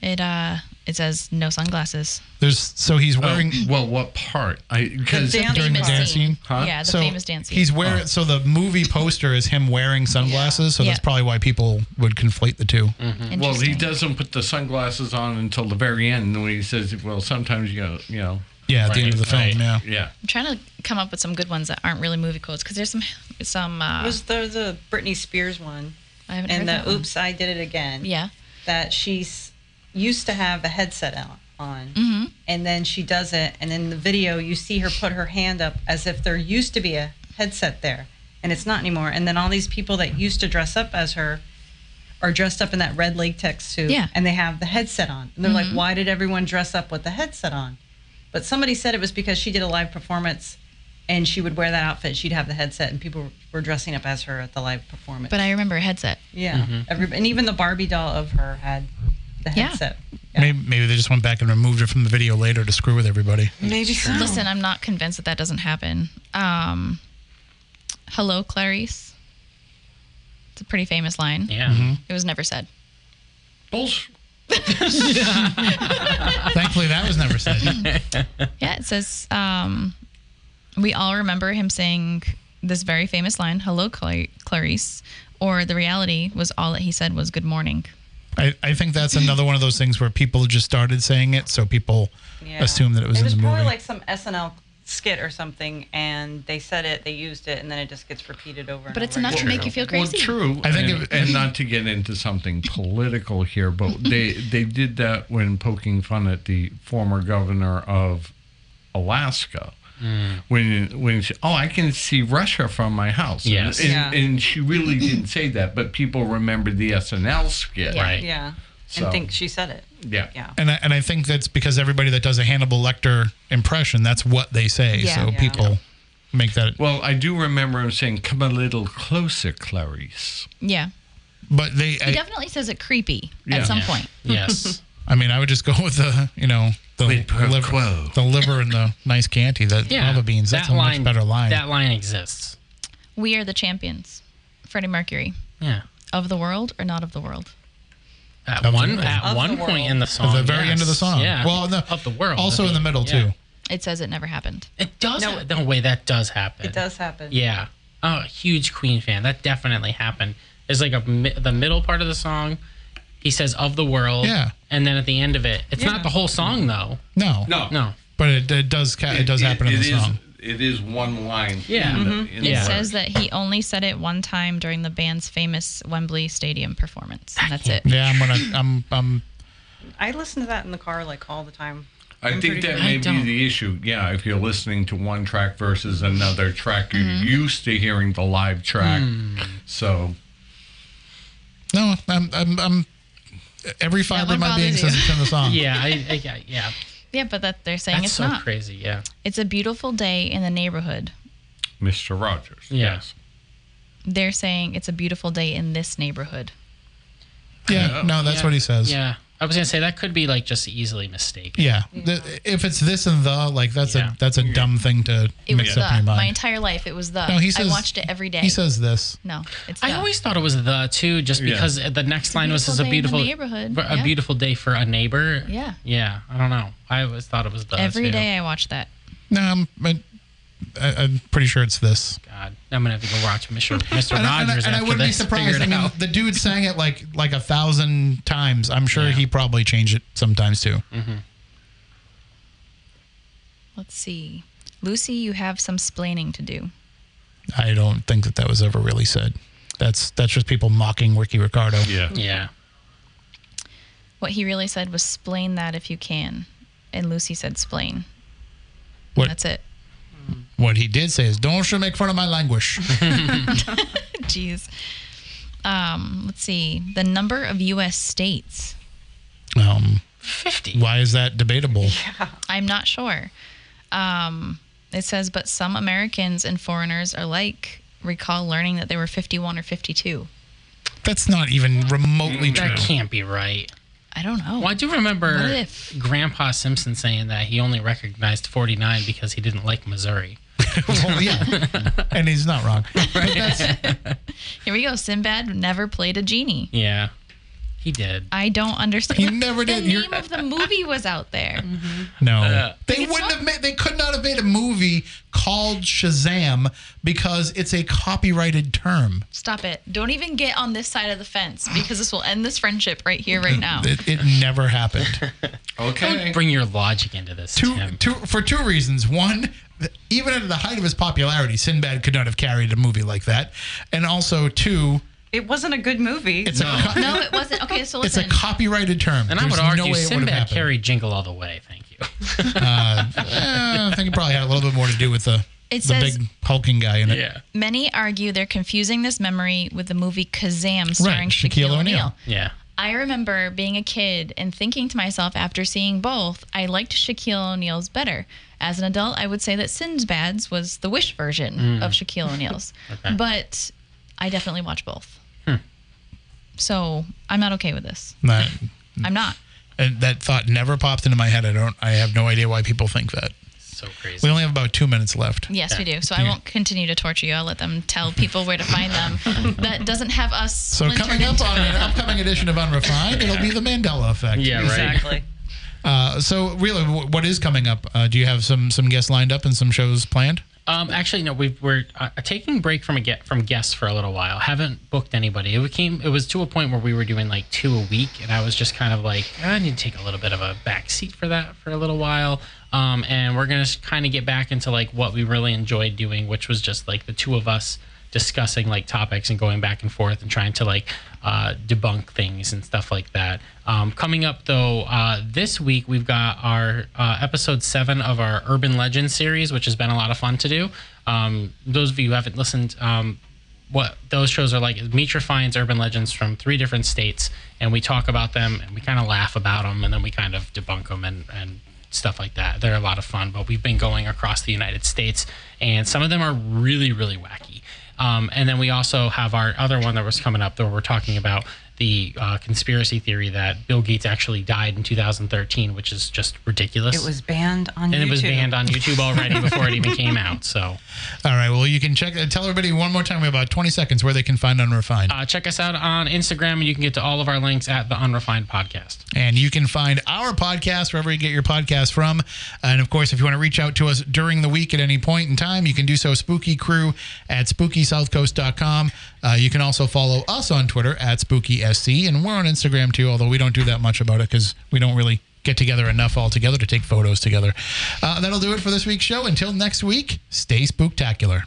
It uh, it says no sunglasses.
There's so he's wearing
Oh, well, what part? I because
during the
part.
dance scene.
Huh?
Yeah, the
so
famous dance scene.
He's wearing so the movie poster is him wearing sunglasses, so that's
Yeah.
probably why people would conflate the two.
Well, he doesn't put the sunglasses on until the very end when he says, "Well, sometimes you know, you know,
Yeah, at the end of the film.
Right.
Yeah.
yeah."
I'm trying to come up with some good ones that aren't really movie quotes because there's some some. Uh,
Was there the Britney Spears one
I haven't
and
heard
the
that one.
"Oops, I Did It Again"?
Yeah.
That she's used to have a headset on, on
Mm-hmm.
and then she does it, and in the video you see her put her hand up as if there used to be a headset there, and it's not anymore. And then all these people that used to dress up as her are dressed up in that red latex suit,
Yeah. Mm-hmm.
and they have the headset on, and they're like, "Why did everyone dress up with the headset on?" But somebody said it was because she did a live performance. And she would wear that outfit. She'd have the headset, and people were dressing up as her at the live performance.
But I remember a headset.
Yeah, Every, and even the Barbie doll of her had the
Yeah.
headset. Yeah.
Maybe, maybe they just went back and removed it from the video later to screw with everybody.
Maybe so.
Listen, I'm not convinced that that doesn't happen. Um, Hello, Clarice. It's a pretty famous line.
Yeah.
It was never said.
Bulls.
Thankfully, that was never said.
Yeah, it says um, we all remember him saying this very famous line, "Hello, Clarice," or the reality was all that he said was "Good morning."
I, I think that's another one of those things where people just started saying it, so people
Yeah.
assume that it was
it
in
was
the
probably like some SNL skit or something, and they said it, they used it, and then it just gets repeated over. and over.
But it's
over
enough to make you feel crazy.
Well, true.
I think
and,
if-
and not to get into something political here, but they they did that when poking fun at the former governor of Alaska. Mm. When when she, oh I can see Russia from my house.
Yes.
and,
Yeah.
and she really didn't say that, but people remembered the SNL skit.
Yeah.
Right.
Yeah,
So-
and think she said it.
Yeah.
Yeah.
And I, and I think that's because everybody that does a Hannibal Lecter impression, that's what they say.
Yeah.
So
Yeah.
people make that.
Well, I do remember him saying, "Come a little closer, Clarice."
Yeah.
But they,
He
I,
definitely says it creepy
Yeah.
at some
Yeah.
point.
Yes.
I mean, I would just go with the, you know, the
Quid pro
liver,
quo.
the liver and the nice Chianti, the
Yeah.
lava beans. That's
that
a
line,
much better line.
That line exists.
We are the champions. Freddie Mercury.
Yeah.
Of the world or not of the world?
At
Of
one
world.
at one point
world.
in the song.
At the very
yes.
end of the song.
Yeah.
Well, no,
of the world.
Also
at
in the middle,
yeah.
too.
It says it never happened.
It does.
No.
No, no way. That does happen.
It does happen.
Yeah. Oh, huge Queen fan. That definitely happened. It's like a the middle part of the song. He says "of the world."
Yeah.
And then at the end of it, it's
Yeah.
not the whole song though.
No.
No,
No.
But it, it does ca- it does happen in
it
the
is-
song.
It is one line.
Yeah.
in the- in
It
the
Yeah.
says that he only said it one time during the band's famous Wembley Stadium performance. And that's it.
Yeah, I'm gonna I'm I'm
I listen to that in the car like all the time.
I
I'm
think that
sure.
may be the issue. Yeah, if you're listening to one track versus another track, you're
Mm-hmm.
used to hearing the live track.
Hmm.
So
no I'm I'm, I'm every fiber
one
of my being
bothers
says
you.
it's in the song.
Yeah. I, I yeah, yeah.
Yeah, but that they're saying
That's
it's
so
not.
crazy. Yeah.
It's a beautiful day in the neighborhood.
Mr. Rogers.
Yeah.
Yes.
They're saying it's a beautiful day in this neighborhood.
Yeah, no, that's
Yeah.
what he says.
Yeah. I was gonna say that could be like just easily mistaken.
Yeah. The- if it's this and the, like that's
Yeah.
a that's a dumb thing to
It was
mix
the.
up in your
My entire life, it was the.
No, he says-
I watched it every day.
He says this.
no, it's
I
the.
always thought it was the too, just
Yeah.
because the next line was
beautiful
"is a
day in the
beautiful
neighborhood."
a
Yeah.
beautiful day for a neighbor."
Yeah.
Yeah. I don't know. I always thought it was the
Every
too.
day I watched that.
No, I'm, I, I'm pretty sure it's this.
God, I'm gonna have to go watch Mr. Mr.
And, I- and I-
Rogers
and I wouldn't be surprised. I mean,
out.
the dude sang it like like a thousand times. I'm sure
Yeah.
he probably changed it sometimes too. Mm-hmm.
Let's see. Lucy, you have some splaining to do.
I don't think that that was ever really said. That's that's just people mocking Ricky Ricardo.
Yeah.
Yeah.
What he really said was splain that if you can. And Lucy said splain.
What
That's it.
What he did say is, "Don't you make fun of my language."
Jeez. Um, let's see. The number of U.S. states.
um,
Fifty.
why is that debatable?
I'm not sure. Um, it says, but some Americans and foreigners alike recall learning that there were 51 or 52.
That's not even remotely true.
That can't be right.
I don't know.
Well, I do remember
if?
Grandpa Simpson saying that he only recognized 49 because he didn't like Missouri.
well, yeah, and he's not wrong. But that's,
Here we go. Sinbad never played a genie.
Yeah, he did.
I don't understand.
He never
the
did. You're-
name of the movie was out there.
no,
Uh,
they
It's
wouldn't
not-
have made. They could not have made a movie called Shazam because it's a copyrighted term.
Stop it. Don't even get on this side of the fence because this will end this friendship right here, right now.
It, it never happened.
Okay.
Bring your logic into this,
two,
Tim.
two, for two reasons. One, th- even at the height of his popularity, Sinbad could not have carried a movie like that. And also, two,
It wasn't a good movie.
it's a co-
No, it wasn't. Okay, so listen.
it's a copyrighted term.
And I would argue
no way it would have
Sinbad carried Jingle All the Way. Thank you.
Uh, eh, I think it probably had a little bit more to do with the
It
the
says-
big hulking guy in it.
yeah.
Many argue they're confusing this memory with the movie Kazam starring
Shaquille
Shaquille,
O'Neal.
O'Neal.
Yeah.
I remember being a kid and thinking to myself after seeing both, I liked Shaquille O'Neal's better. As an adult, I would say that Sinbad's was the Wish version of Shaquille O'Neal's.
Okay.
But I definitely watch both. So I'm not okay with this.
That,
I'm not.
and that thought never popped into my head. I don't. I have no idea why people think that.
So crazy.
We only have about two minutes left.
Yes, we do. So I won't continue to torture you. I'll let them tell people where to find them. that doesn't have us.
So coming up on an upcoming edition of Unrefined, it'll be the Mandela effect.
yeah, right.
exactly.
Uh, so really, what is coming up? Uh, do you have some some guests lined up and some shows planned?
Um, actually, no. We've, we're uh, taking break from a get from guests for a little while. Haven't booked anybody. It became it was to a point where we were doing like two a week, and I was just kind of like, I need to take a little bit of a back seat for that for a little while. Um, and we're gonna kind of get back into like what we really enjoyed doing, which was just like the two of us discussing like topics and going back and forth and trying to like uh, debunk things and stuff like that. Um, coming up though, uh, this week we've got our uh, episode seven of our Urban Legends series, which has been a lot of fun to do. Um, those of you who haven't listened, um, what those shows are like Mitra finds urban legends from three different states, and we talk about them and we kind of laugh about them, and then we kind of debunk them and and stuff like that. They're a lot of fun, but we've been going across the United States, and some of them are really really wacky. Um, and then we also have our other one that was coming up, that we're talking about the uh, conspiracy theory that Bill Gates actually died in 2013, which is just ridiculous.
It was banned on YouTube.
and
YouTube.
it was banned on YouTube already before it even came out. So
All right. Well, you can check. Tell everybody one more time. We have about 20 seconds where they can find Unrefined.
uh, check us out on Instagram, and you can get to all of our links at the Unrefined Podcast.
And you can find our podcast wherever you get your podcast from. And of course, if you want to reach out to us during the week at any point in time, you can do so. Spooky Crew at spookysouthcoast.com. Uh, you can also follow us on Twitter at SpookySC. And we're on Instagram too, although we don't do that much about it because we don't really get together enough all together to take photos together. Uh, that'll do it for this week's show. Until next week, stay spooktacular.